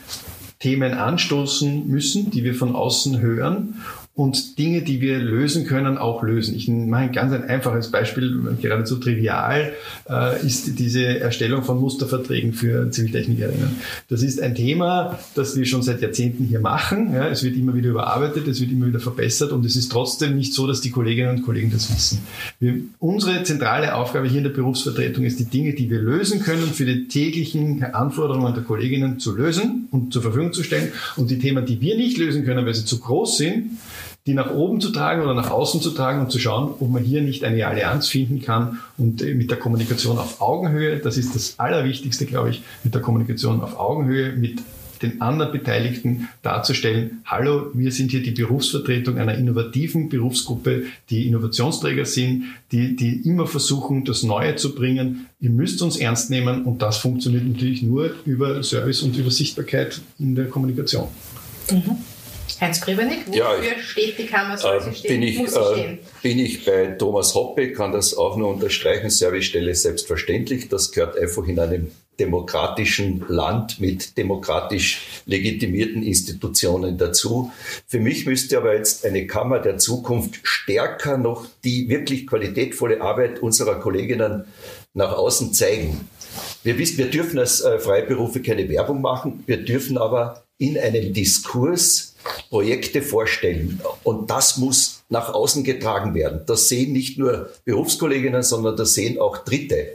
Themen anstoßen müssen, die wir von außen hören und Dinge, die wir lösen können, auch lösen. Ich mache ein ganz ein einfaches Beispiel, geradezu trivial, äh, ist diese Erstellung von Musterverträgen für Ziviltechnikerinnen. Das ist ein Thema, das wir schon seit Jahrzehnten hier machen. Es wird immer wieder überarbeitet, es wird immer wieder verbessert und es ist trotzdem nicht so, dass die Kolleginnen und Kollegen das wissen. Wir, unsere zentrale Aufgabe hier in der Berufsvertretung ist, die Dinge, die wir lösen können, für die täglichen Anforderungen der Kolleginnen zu lösen und zur Verfügung zu stellen und die Themen, die wir nicht lösen können, weil sie zu groß sind, die nach oben zu tragen oder nach außen zu tragen und zu schauen, ob man hier nicht eine Allianz finden kann und äh, mit der Kommunikation auf Augenhöhe, das ist das Allerwichtigste, glaube ich, mit der Kommunikation auf Augenhöhe, mit den anderen Beteiligten darzustellen, hallo, wir sind hier die Berufsvertretung einer innovativen Berufsgruppe, die Innovationsträger sind, die, die immer versuchen, das Neue zu bringen. Ihr müsst uns ernst nehmen und das funktioniert natürlich nur über Service und über Sichtbarkeit in der Kommunikation. Mhm. Heinz Pribernick, wofür ja, steht die Kammer, soll äh, sie stehen, bin ich, muss sie äh, stehen? bin ich bei Thomas Hoppe, kann das auch nur unterstreichen, Servicestelle selbstverständlich, das gehört einfach in einem demokratischen Land mit demokratisch legitimierten Institutionen dazu. Für mich müsste aber jetzt eine Kammer der Zukunft stärker noch die wirklich qualitätvolle Arbeit unserer Kolleginnen nach außen zeigen. Wir wissen, wir dürfen als äh, Freiberufe keine Werbung machen, wir dürfen aber in einem Diskurs Projekte vorstellen. Und das muss nach außen getragen werden. Das sehen nicht nur Berufskolleginnen, sondern das sehen auch Dritte.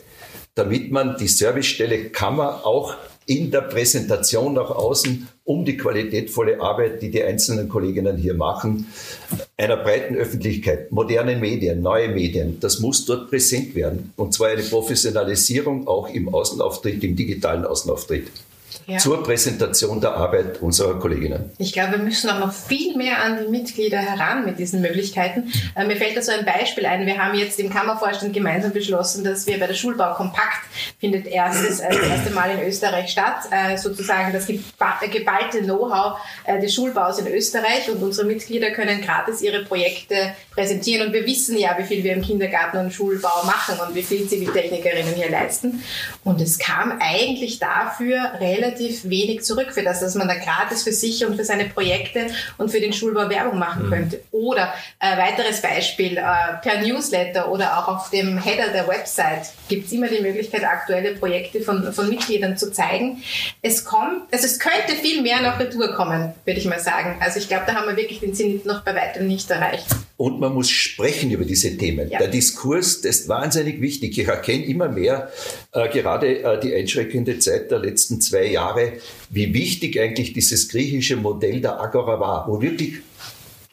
Damit man die Servicestelle Kammer auch in der Präsentation nach außen um die qualitätvolle Arbeit, die die einzelnen Kolleginnen hier machen, einer breiten Öffentlichkeit, modernen Medien, neue Medien, das muss dort präsent werden. Und zwar eine Professionalisierung auch im Außenauftritt, im digitalen Außenauftritt ja. zur Präsentation der Arbeit unserer Kolleginnen. Ich glaube, wir müssen auch noch viel mehr an die Mitglieder heran mit diesen Möglichkeiten. Äh, mir fällt da so ein Beispiel ein. Wir haben jetzt im Kammervorstand gemeinsam beschlossen, dass wir bei der Schulbau Kompakt findet erstes, äh, das erste Mal in Österreich statt, äh, sozusagen das geballte Know-how äh, des Schulbaus in Österreich und unsere Mitglieder können gratis ihre Projekte präsentieren und wir wissen ja, wie viel wir im Kindergarten und Schulbau machen und wie viel Ziviltechnikerinnen hier leisten. Und es kam eigentlich dafür relativ relativ wenig zurück für das, dass man da gratis für sich und für seine Projekte und für den Schulbau Werbung machen mhm. könnte. Oder äh, weiteres Beispiel, äh, per Newsletter oder auch auf dem Header der Website gibt es immer die Möglichkeit, aktuelle Projekte von, von Mitgliedern zu zeigen. Es kommt, also es könnte viel mehr noch retour kommen, würde ich mal sagen. Also ich glaube, da haben wir wirklich den Zenit noch bei weitem nicht erreicht. Und man muss sprechen über diese Themen. Ja. Der Diskurs, das ist wahnsinnig wichtig. Ich erkenne immer mehr, äh, gerade äh, die einschreckende Zeit der letzten zwei Jahre, wie wichtig eigentlich dieses griechische Modell der Agora war, wo wirklich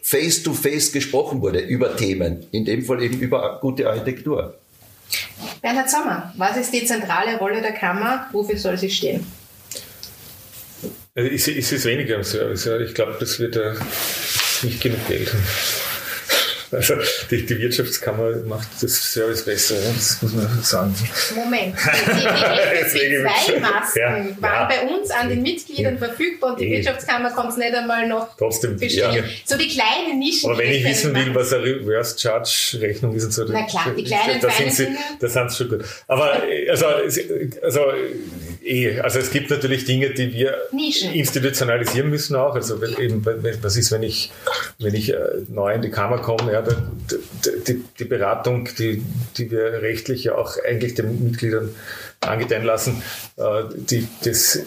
face-to-face -face gesprochen wurde über Themen, in dem Fall eben über gute Architektur. Bernhard Sommer, was ist die zentrale Rolle der Kammer? Wofür soll sie stehen? Also ich, ich sehe es weniger Service. Ich glaube, das wird äh, nicht genug Geld. [laughs] Also die, die, Wirtschaftskammer macht das Service besser, das muss man sagen. Moment, [laughs] die, die, die zwei Masken ja, waren ja. bei uns an den Mitgliedern ja. verfügbar und die Wirtschaftskammer kommt es nicht einmal noch Trotzdem, ja. So die kleinen Nischen. Aber wenn ich wissen will, was eine Reverse Charge Rechnung ist und so, Na klar, die [laughs] kleinen da sind sie, da sind sie schon gut. Aber also, also eh, also es gibt natürlich Dinge, die wir Nischen. institutionalisieren müssen auch. Also wenn, eben, was ist, wenn ich, wenn ich äh, neu in die Kammer komme, ja, die, die, Beratung, die, die wir rechtlich ja auch eigentlich den Mitgliedern angedeihen lassen, äh, die, das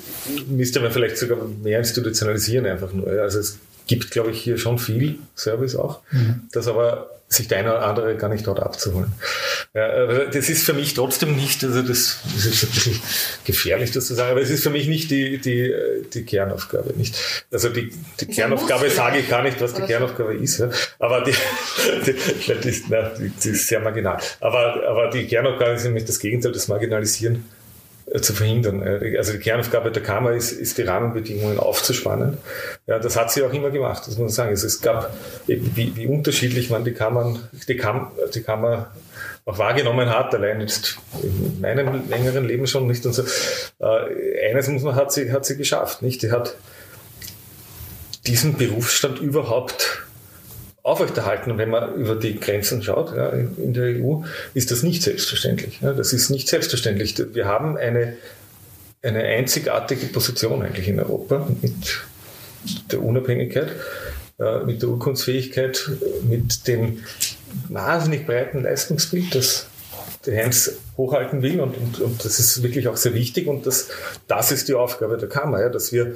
müsste man vielleicht sogar mehr institutionalisieren einfach nur. Also es gibt, glaube ich, hier schon viel Service auch, mhm. das aber sich der eine oder andere gar nicht dort abzuholen. Ja, das ist für mich trotzdem nicht, also das, das ist ein bisschen gefährlich, das zu sagen, aber es ist für mich nicht die, die, die Kernaufgabe. Nicht. Also die, die Kernaufgabe sage ich gar nicht, was die Kernaufgabe ist, ja. aber die, [laughs] die, die, ist, na, die ist sehr marginal. Aber, aber die Kernaufgabe ist nämlich das Gegenteil, das Marginalisieren zu verhindern. Also die Kernaufgabe der Kammer ist, ist die Rahmenbedingungen aufzuspannen. Ja, das hat sie auch immer gemacht, das muss man sagen. Also es gab, wie, wie unterschiedlich man die Kammern, die, Kam, die Kammer auch wahrgenommen hat, allein jetzt in meinem längeren Leben schon nicht und so. Äh, eines muss man, hat sie, hat sie geschafft, nicht? Die hat diesen Berufsstand überhaupt aufrechterhalten. Und wenn man über die Grenzen schaut ja, in der EU, ist das nicht selbstverständlich. Ja, das ist nicht selbstverständlich. Wir haben eine, eine einzigartige Position eigentlich in Europa mit der Unabhängigkeit, äh, mit der Urkunftsfähigkeit, mit dem wahnsinnig breiten Leistungsbild, das der Heinz hochhalten will. Und, und, und das ist wirklich auch sehr wichtig. Und das, das ist die Aufgabe der Kammer, ja, dass, wir,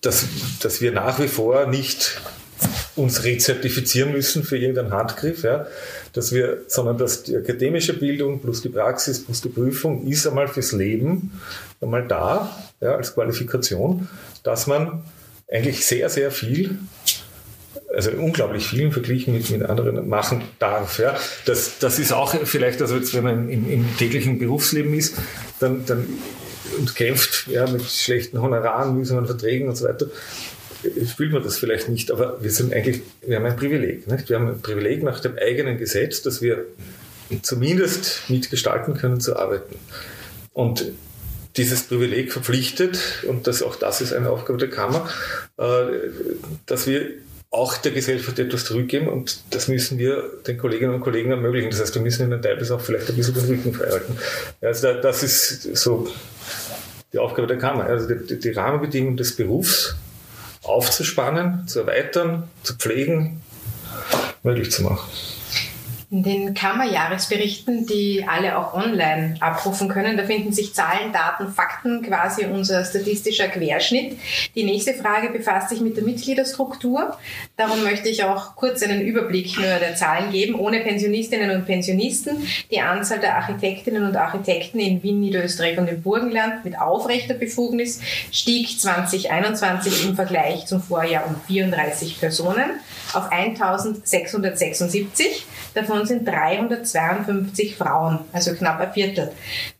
dass, dass wir nach wie vor nicht uns rezertifizieren müssen für irgendeinen Handgriff, ja, dass wir, sondern dass die akademische Bildung plus die Praxis plus die Prüfung ist einmal fürs Leben einmal da, ja, als Qualifikation, dass man eigentlich sehr, sehr viel also unglaublich viel verglichen mit, mit anderen machen darf. Ja. Das, das ist auch vielleicht, also jetzt, wenn man im, im täglichen Berufsleben ist, dann, dann und kämpft ja, mit schlechten Honoraren, mühsamen Verträgen und so weiter, fühlt man das vielleicht nicht, aber wir sind eigentlich, wir haben ein Privileg. Nicht? Wir haben ein Privileg nach dem eigenen Gesetz, dass wir zumindest mitgestalten können zu arbeiten. Und dieses Privileg verpflichtet, und das, auch das ist eine Aufgabe der Kammer, äh, dass wir auch der Gesellschaft etwas zurückgeben und das müssen wir den Kolleginnen und Kollegen ermöglichen. Das heißt, wir müssen ihnen teilweise auch vielleicht ein bisschen den Rücken freihalten. Also das ist so die Aufgabe der Kammer. Also die, die Rahmenbedingungen des Berufs aufzuspannen, zu erweitern, zu pflegen, möglich zu machen. In den Kammerjahresberichten, die alle auch online abrufen können, da finden sich Zahlen, Daten, Fakten, quasi unser statistischer Querschnitt. Die nächste Frage befasst sich mit der Mitgliederstruktur. Darum möchte ich auch kurz einen Überblick nur der Zahlen geben. Ohne Pensionistinnen und Pensionisten, die Anzahl der Architektinnen und Architekten in Wien, Niederösterreich und im Burgenland mit aufrechter Befugnis stieg 2021 im Vergleich zum Vorjahr um 34 Personen auf 1676. Davon sind 352 Frauen, also knapp ein Viertel.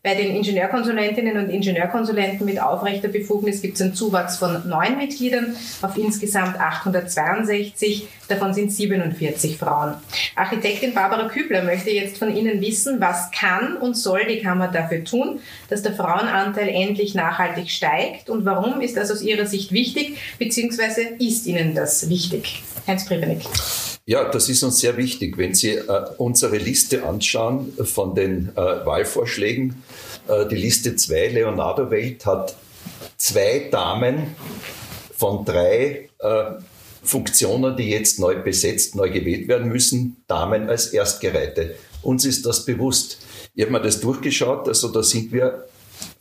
Bei den Ingenieurkonsulentinnen und Ingenieurkonsulenten mit aufrechter Befugnis gibt es einen Zuwachs von neun Mitgliedern auf insgesamt 862. Davon sind 47 Frauen. Architektin Barbara Kübler möchte jetzt von Ihnen wissen, was kann und soll die Kammer dafür tun, dass der Frauenanteil endlich nachhaltig steigt und warum ist das aus Ihrer Sicht wichtig, beziehungsweise ist Ihnen das wichtig? Heinz Privenik. Ja, das ist uns sehr wichtig. Wenn Sie äh, unsere Liste anschauen von den äh, Wahlvorschlägen, äh, die Liste 2, Leonardo Welt, hat zwei Damen von drei äh, Funktionen, die jetzt neu besetzt, neu gewählt werden müssen, Damen als Erstgereihte. Uns ist das bewusst. Ich habe mir das durchgeschaut, also da sind wir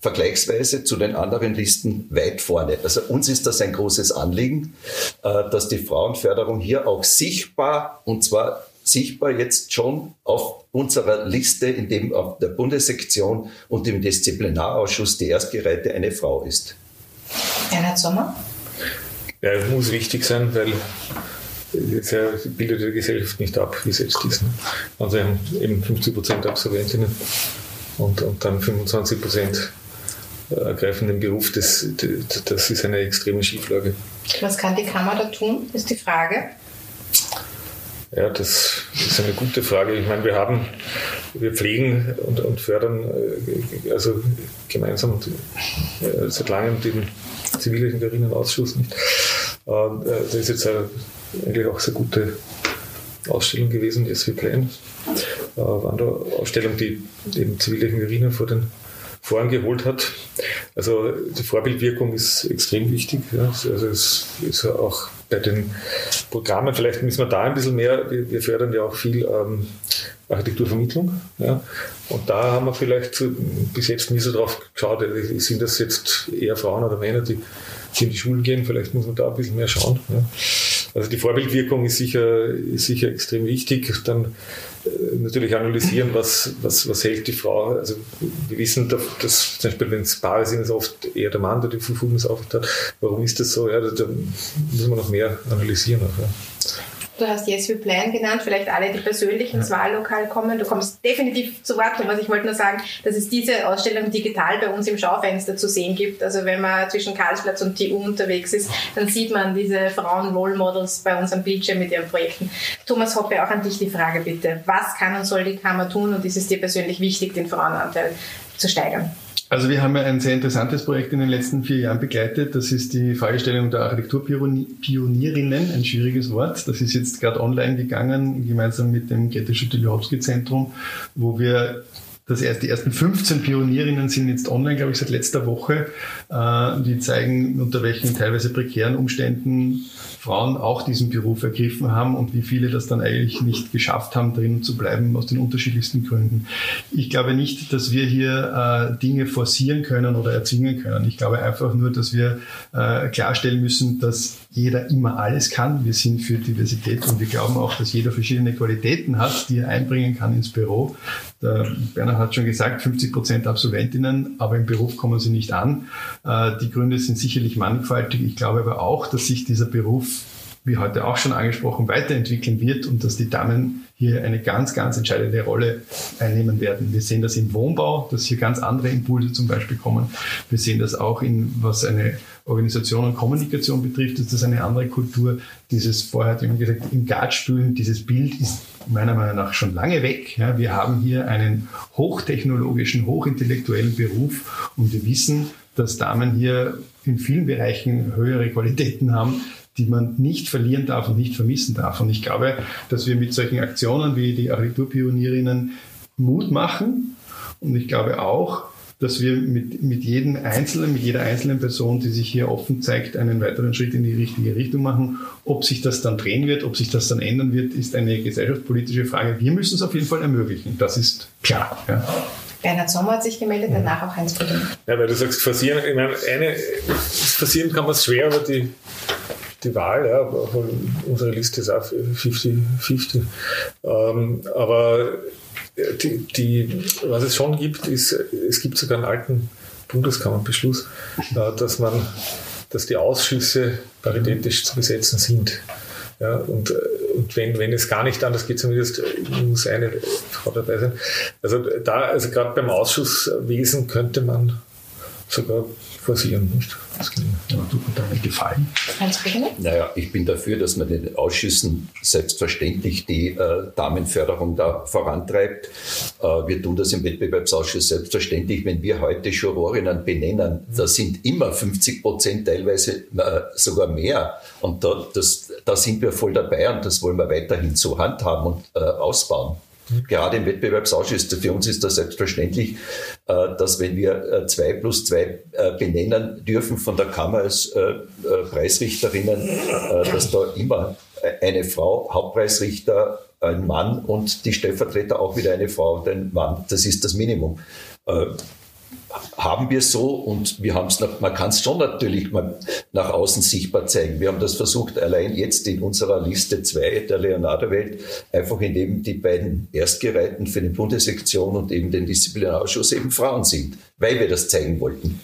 vergleichsweise zu den anderen Listen weit vorne. Also uns ist das ein großes Anliegen, äh, dass die Frauenförderung hier auch sichtbar und zwar sichtbar jetzt schon auf unserer Liste, in dem auf der Bundessektion und im Disziplinarausschuss die Erstgereihte eine Frau ist. Bernhard Sommer? Ja, das muss wichtig sein, weil es ja, bildet die Gesellschaft nicht ab, wie es jetzt ist. Also wir haben eben 50 Prozent Absolventinnen und, und dann 25 Prozent ergreifen den Beruf, das, das ist eine extreme Schieflage. Was kann die Kammer da tun, ist die Frage. Ja, das ist eine gute Frage. Ich meine, wir haben, wir pflegen und, und fördern äh, also gemeinsam äh, seit langem den Ziviltechnikerinnenausschuss nicht. Äh, das ist jetzt eigentlich auch eine sehr gute Ausstellung gewesen, die SV Plan. Wanderausstellung, die eben Ziviltechnikerinnen vor den Vorhang geholt hat. Also die Vorbildwirkung ist extrem wichtig. Ja. Also es ist auch bei den Programmen, vielleicht müssen wir da ein bisschen mehr, wir, fördern ja auch viel ähm, Architekturvermittlung. Ja. Und da haben wir vielleicht bis jetzt nie so drauf geschaut, sind das jetzt eher Frauen oder Männer, die, in die Schulen gehen, vielleicht muss man da ein bisschen mehr schauen. Ja. Also die Vorbildwirkung ist sicher, ist sicher extrem wichtig. Dann natürlich analysieren, was, was, was hält die Frau. Also wir wissen, dass zum Beispiel, wenn es Paare sind, ist oft eher der Mann, der die Verfügungsaufsicht hat. Warum ist das so? Ja, da, da müssen wir noch mehr analysieren. Auch, ja. Du hast Yes We Plan genannt, vielleicht alle, die persönlich ins Wahllokal kommen. Du kommst definitiv zu Wort, Thomas. Ich wollte nur sagen, dass es diese Ausstellung digital bei uns im Schaufenster zu sehen gibt. Also wenn man zwischen Karlsplatz und TU unterwegs ist, dann sieht man diese Frauen-Role Models bei uns am Bildschirm mit ihren Projekten. Thomas Hoppe, auch an dich die Frage bitte. Was kann und soll die Kammer tun und ist es dir persönlich wichtig, den Frauenanteil zu steigern? Also wir haben ja ein sehr interessantes Projekt in den letzten vier Jahren begleitet. Das ist die Fragestellung der Architekturpionierinnen, ein schwieriges Wort. Das ist jetzt gerade online gegangen, gemeinsam mit dem Grete Schütte-Lihowski-Zentrum, wo wir das erst, die ersten 15 Pionierinnen sind jetzt online, glaube ich, seit letzter Woche. Äh, die zeigen, unter welchen teilweise prekären Umständen Frauen auch diesen Beruf ergriffen haben und wie viele das dann eigentlich nicht geschafft haben, drinnen zu bleiben, aus den unterschiedlichsten Gründen. Ich glaube nicht, dass wir hier äh, Dinge forcieren können oder erzwingen können. Ich glaube einfach nur, dass wir äh, klarstellen müssen, dass jeder immer alles kann. Wir sind für Diversität und wir glauben auch, dass jeder verschiedene Qualitäten hat, die er einbringen kann ins Büro. Der Bernhard hat schon gesagt, 50 Prozent Absolventinnen, aber im Beruf kommen sie nicht an. Äh, die Gründe sind sicherlich mannigfaltig. Ich glaube aber auch, dass sich dieser Beruf wie heute auch schon angesprochen, weiterentwickeln wird und dass die Damen hier eine ganz, ganz entscheidende Rolle einnehmen werden. Wir sehen das im Wohnbau, dass hier ganz andere Impulse zum Beispiel kommen. Wir sehen das auch in, was eine Organisation und Kommunikation betrifft, ist das eine andere Kultur. Dieses vorher hat jemand gesagt, im Gartspülen, dieses Bild ist meiner Meinung nach schon lange weg. Ja, wir haben hier einen hochtechnologischen, hochintellektuellen Beruf und wir wissen, dass Damen hier in vielen Bereichen höhere Qualitäten haben, die man nicht verlieren darf und nicht vermissen darf. Und ich glaube, dass wir mit solchen Aktionen wie die Architekturpionierinnen Mut machen. Und ich glaube auch, dass wir mit, mit jedem Einzelnen, mit jeder einzelnen Person, die sich hier offen zeigt, einen weiteren Schritt in die richtige Richtung machen. Ob sich das dann drehen wird, ob sich das dann ändern wird, ist eine gesellschaftspolitische Frage. Wir müssen es auf jeden Fall ermöglichen. Das ist klar. Ja. Bernhard Sommer hat sich gemeldet, danach auch Heinz Brücken. Ja, weil du sagst, forcieren, ich meine, eine, forcieren kann man es schwer, aber die, die Wahl, ja, unsere Liste ist auch 50-50. Ähm, aber die, die, was es schon gibt, ist, es gibt sogar einen alten Bundeskammerbeschluss, äh, dass man, dass die Ausschüsse paritätisch zu besetzen sind. Ja, und, und wenn, wenn es gar nicht anders geht, zumindest muss eine Frau dabei sein. Also da, also gerade beim Ausschusswesen könnte man sogar forcieren. Nicht? Das tut mir gefallen. Naja, ich bin dafür, dass man den Ausschüssen selbstverständlich die äh, Damenförderung da vorantreibt. Äh, wir tun das im Wettbewerbsausschuss selbstverständlich. Wenn wir heute Jurorinnen benennen, da sind immer 50 Prozent, teilweise äh, sogar mehr. Und da, das, da sind wir voll dabei und das wollen wir weiterhin so handhaben und äh, ausbauen. Gerade im Wettbewerbsausschuss, für uns ist das selbstverständlich, äh, dass wenn wir äh, zwei plus zwei äh, benennen dürfen von der Kammer als Preisrichterinnen, dass da immer eine Frau, Hauptpreisrichter, ein Mann und die Stellvertreter auch wieder eine Frau und ein Mann. Das ist das Minimum haben wir so und wir haben es, man kann es schon natürlich mal nach außen sichtbar zeigen. Wir haben das versucht, allein jetzt in unserer Liste 2 der Leonardo-Welt, einfach indem die beiden Erstgereihten für die Bundessektion und eben den Disziplinarausschuss eben Frauen sind, weil wir das zeigen wollten.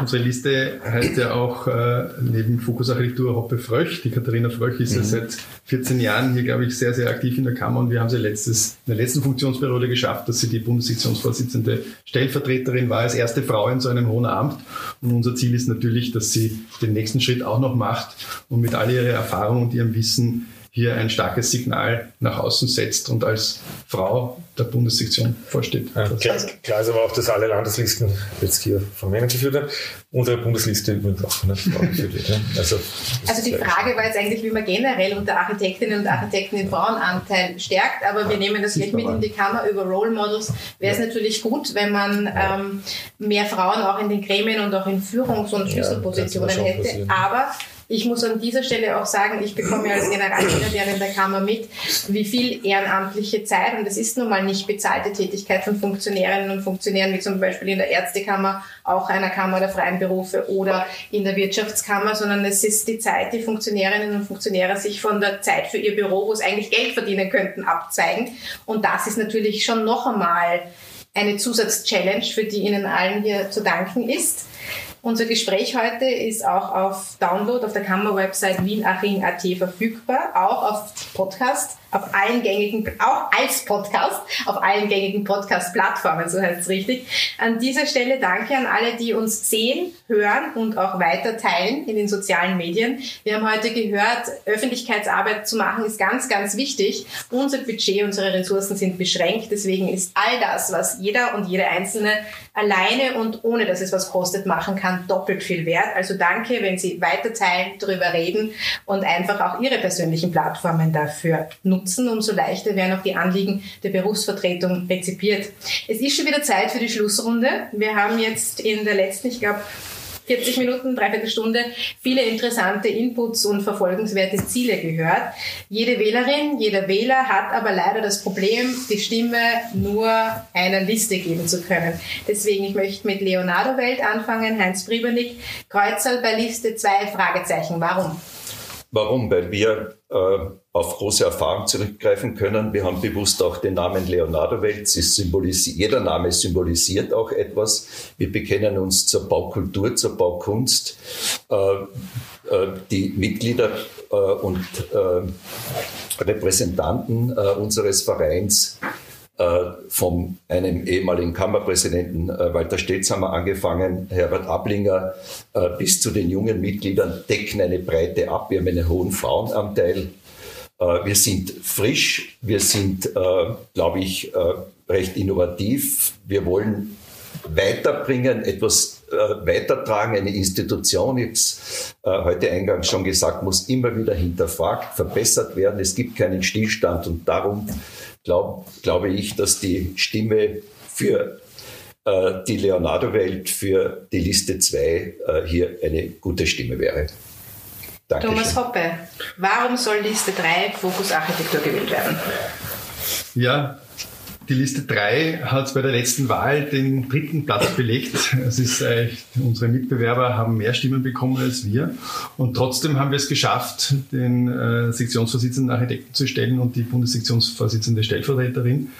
Unsere Liste heißt ja auch äh, neben Fokusarchitektur Hoppe Fröch. Die Katharina Fröch ist mhm. ja seit 14 Jahren hier, glaube ich, sehr, sehr aktiv in der Kammer und wir haben sie letztes, in der letzten Funktionsperiode geschafft, dass sie die Bundessektionsvorsitzende Stellvertreterin war, als erste Frau in so einem hohen Amt. Und unser Ziel ist natürlich, dass sie den nächsten Schritt auch noch macht und mit all ihrer Erfahrung und ihrem Wissen hier ein starkes Signal nach außen setzt und als Frau der Bundessektion vorsteht. Ja, klar, klar, ist aber auch, dass alle Landeslisten jetzt hier von Männern geführt werden. Unsere Bundesliste übrigens auch von Frau geführt wird. Ja. Also, also die Frage war jetzt eigentlich, wie man generell unter Architektinnen und Architekten den Frauenanteil stärkt, aber wir nehmen das gleich mit in die Kammer über Role Models. Wäre es natürlich gut, wenn man ähm, mehr Frauen auch in den Gremien und auch in Führungs- und Schlüsselpositionen ja, hätte. Aber ich muss an dieser Stelle auch sagen, ich bekomme als Generalsekretärin der Kammer mit, wie viel ehrenamtliche Zeit, und das ist nun mal nicht bezahlte Tätigkeit von Funktionärinnen und Funktionären, wie zum Beispiel in der Ärztekammer, auch einer Kammer der freien Berufe oder in der Wirtschaftskammer, sondern es ist die Zeit, die Funktionärinnen und Funktionäre sich von der Zeit für ihr Büro, wo es eigentlich Geld verdienen könnten, abzeigen. Und das ist natürlich schon noch einmal eine Zusatzchallenge, für die Ihnen allen hier zu danken ist. Unser Gespräch heute ist auch auf Download auf der Kammerwebsite wienaching.at verfügbar, auch auf Podcast auf allen gängigen, auch als Podcast, auf allen gängigen Podcast-Plattformen, so heißt es richtig. An dieser Stelle danke an alle, die uns sehen, hören und auch weiter teilen in den sozialen Medien. Wir haben heute gehört, Öffentlichkeitsarbeit zu machen ist ganz, ganz wichtig. Unser Budget, unsere Ressourcen sind beschränkt. Deswegen ist all das, was jeder und jede Einzelne alleine und ohne dass es was kostet machen kann, doppelt viel wert. Also danke, wenn Sie weiter teilen, darüber reden und einfach auch Ihre persönlichen Plattformen dafür nutzen nutzen, umso leichter werden auch die Anliegen der Berufsvertretung rezipiert. Es ist schon wieder Zeit für die Schlussrunde. Wir haben jetzt in der letzten, ich glaube, 40 Minuten, dreiviertel Stunde viele interessante Inputs und verfolgenswerte Ziele gehört. Jede Wählerin, jeder Wähler hat aber leider das Problem, die Stimme nur einer Liste geben zu können. Deswegen, ich möchte mit Leonardo Welt anfangen, Heinz Pribernick, Kreuzer bei Liste 2, Fragezeichen. Warum? Warum? Weil wir äh, auf große Erfahrung zurückgreifen können. Wir haben bewusst auch den Namen Leonardo Welt. Jeder Name symbolisiert auch etwas. Wir bekennen uns zur Baukultur, zur Baukunst. Äh, äh, die Mitglieder äh, und Repräsentanten unseres Vereins von einem ehemaligen Kammerpräsidenten Walter Stelzhammer angefangen, Herbert Ablinger, bis zu den jungen Mitgliedern decken eine Breite ab. Wir haben einen hohen Frauenanteil. Wir sind frisch, wir sind, glaube ich, recht innovativ. Wir wollen weiterbringen, etwas weitertragen. Eine Institution, ich habe heute eingangs schon gesagt, muss immer wieder hinterfragt, verbessert werden. Es gibt keinen Stillstand und darum glaube glaube ich, dass die Stimme für äh, die Leonardo-Welt, für die Liste 2 äh, hier eine gute Stimme wäre. Dankeschön. Thomas Hoppe, warum soll Liste 3 Fokusarchitektur gewählt werden? Ja, die Liste 3 hat bei der letzten Wahl den dritten Platz belegt. Es ist äh, unsere Mitbewerber haben mehr Stimmen bekommen als wir. Und trotzdem haben wir es geschafft, den äh, Sektionsvorsitzenden Architekten zu stellen und die Bundessektionsvorsitzende Stellvertreterin.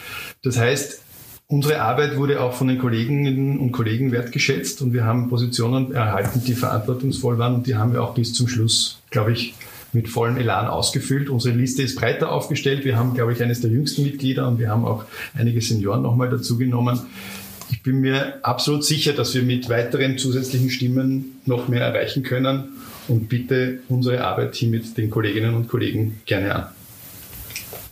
Das heißt, Unsere Arbeit wurde auch von den Kolleginnen und Kollegen wertgeschätzt und wir haben Positionen erhalten, die verantwortungsvoll waren und die haben wir auch bis zum Schluss, glaube ich, mit vollem Elan ausgefüllt. Unsere Liste ist breiter aufgestellt. Wir haben, glaube ich, eines der jüngsten Mitglieder und wir haben auch einige Senioren nochmal dazugenommen. Ich bin mir absolut sicher, dass wir mit weiteren zusätzlichen Stimmen noch mehr erreichen können und bitte unsere Arbeit hier mit den Kolleginnen und Kollegen gerne an.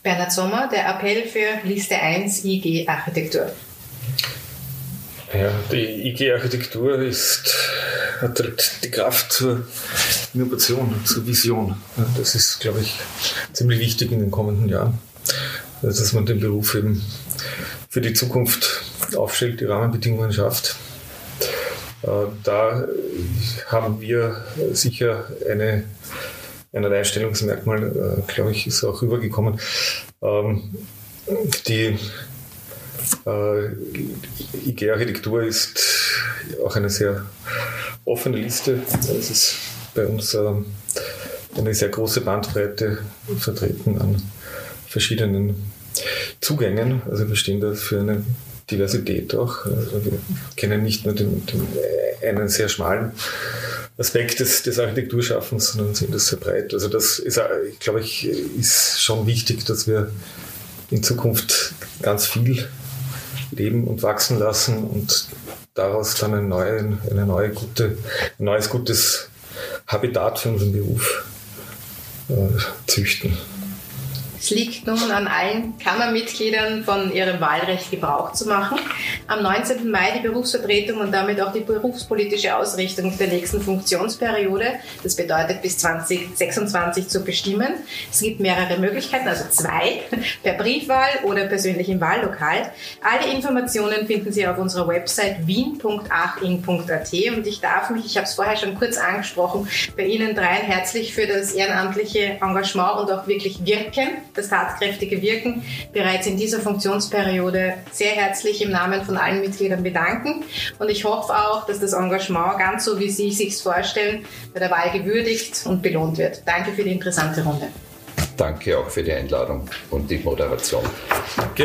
Bernhard Sommer, der Appell für Liste 1 IG Architektur. Ja, die IG-Architektur hat halt die Kraft zur Innovation, zur Vision. Das ist, glaube ich, ziemlich wichtig in den kommenden Jahren. also dass man den Beruf eben für die Zukunft aufstellt, die Rahmenbedingungen schafft. Äh, da haben wir sicher eine, ein Alleinstellungsmerkmal, äh, glaube ich, ist auch rübergekommen. Ähm, die äh, IG-Architektur ist auch eine sehr offene Liste. Es ist bei uns ähm, eine sehr große Bandbreite vertreten an verschiedenen Zugängen. Also wir stehen da für eine Diversität auch. Also wir kennen nicht nur den, den einen sehr schmalen Aspekt des, des Architekturschaffens, sondern sehen das sehr breit. Also das ist, glaube ich, ist schon wichtig, dass wir in Zukunft ganz viel leben und wachsen lassen und daraus dann eine neue, eine neue gute, ein neues gutes Habitat für unseren Beruf äh, züchten. Es liegt nun an allen Kammermitgliedern von ihrem Wahlrecht Gebrauch zu machen. Am 19. Mai die Berufsvertretung und damit auch die berufspolitische Ausrichtung der nächsten Funktionsperiode, das bedeutet bis 2026 zu bestimmen. Es gibt mehrere Möglichkeiten, also zwei, [laughs] per Briefwahl oder persönlich im Wahllokal. Alle Informationen finden Sie auf unserer Website wien.aching.at und ich darf mich, ich habe es vorher schon kurz angesprochen, bei Ihnen dreien herzlich für das ehrenamtliche Engagement und auch wirklich Wirken das tatkräftige Wirken bereits in dieser Funktionsperiode sehr herzlich im Namen von allen Mitgliedern bedanken. Und ich hoffe auch, dass das Engagement ganz so, wie Sie sich vorstellen, bei der Wahl gewürdigt und belohnt wird. Danke für die interessante Runde. Danke auch für die Einladung und die Moderation. Danke.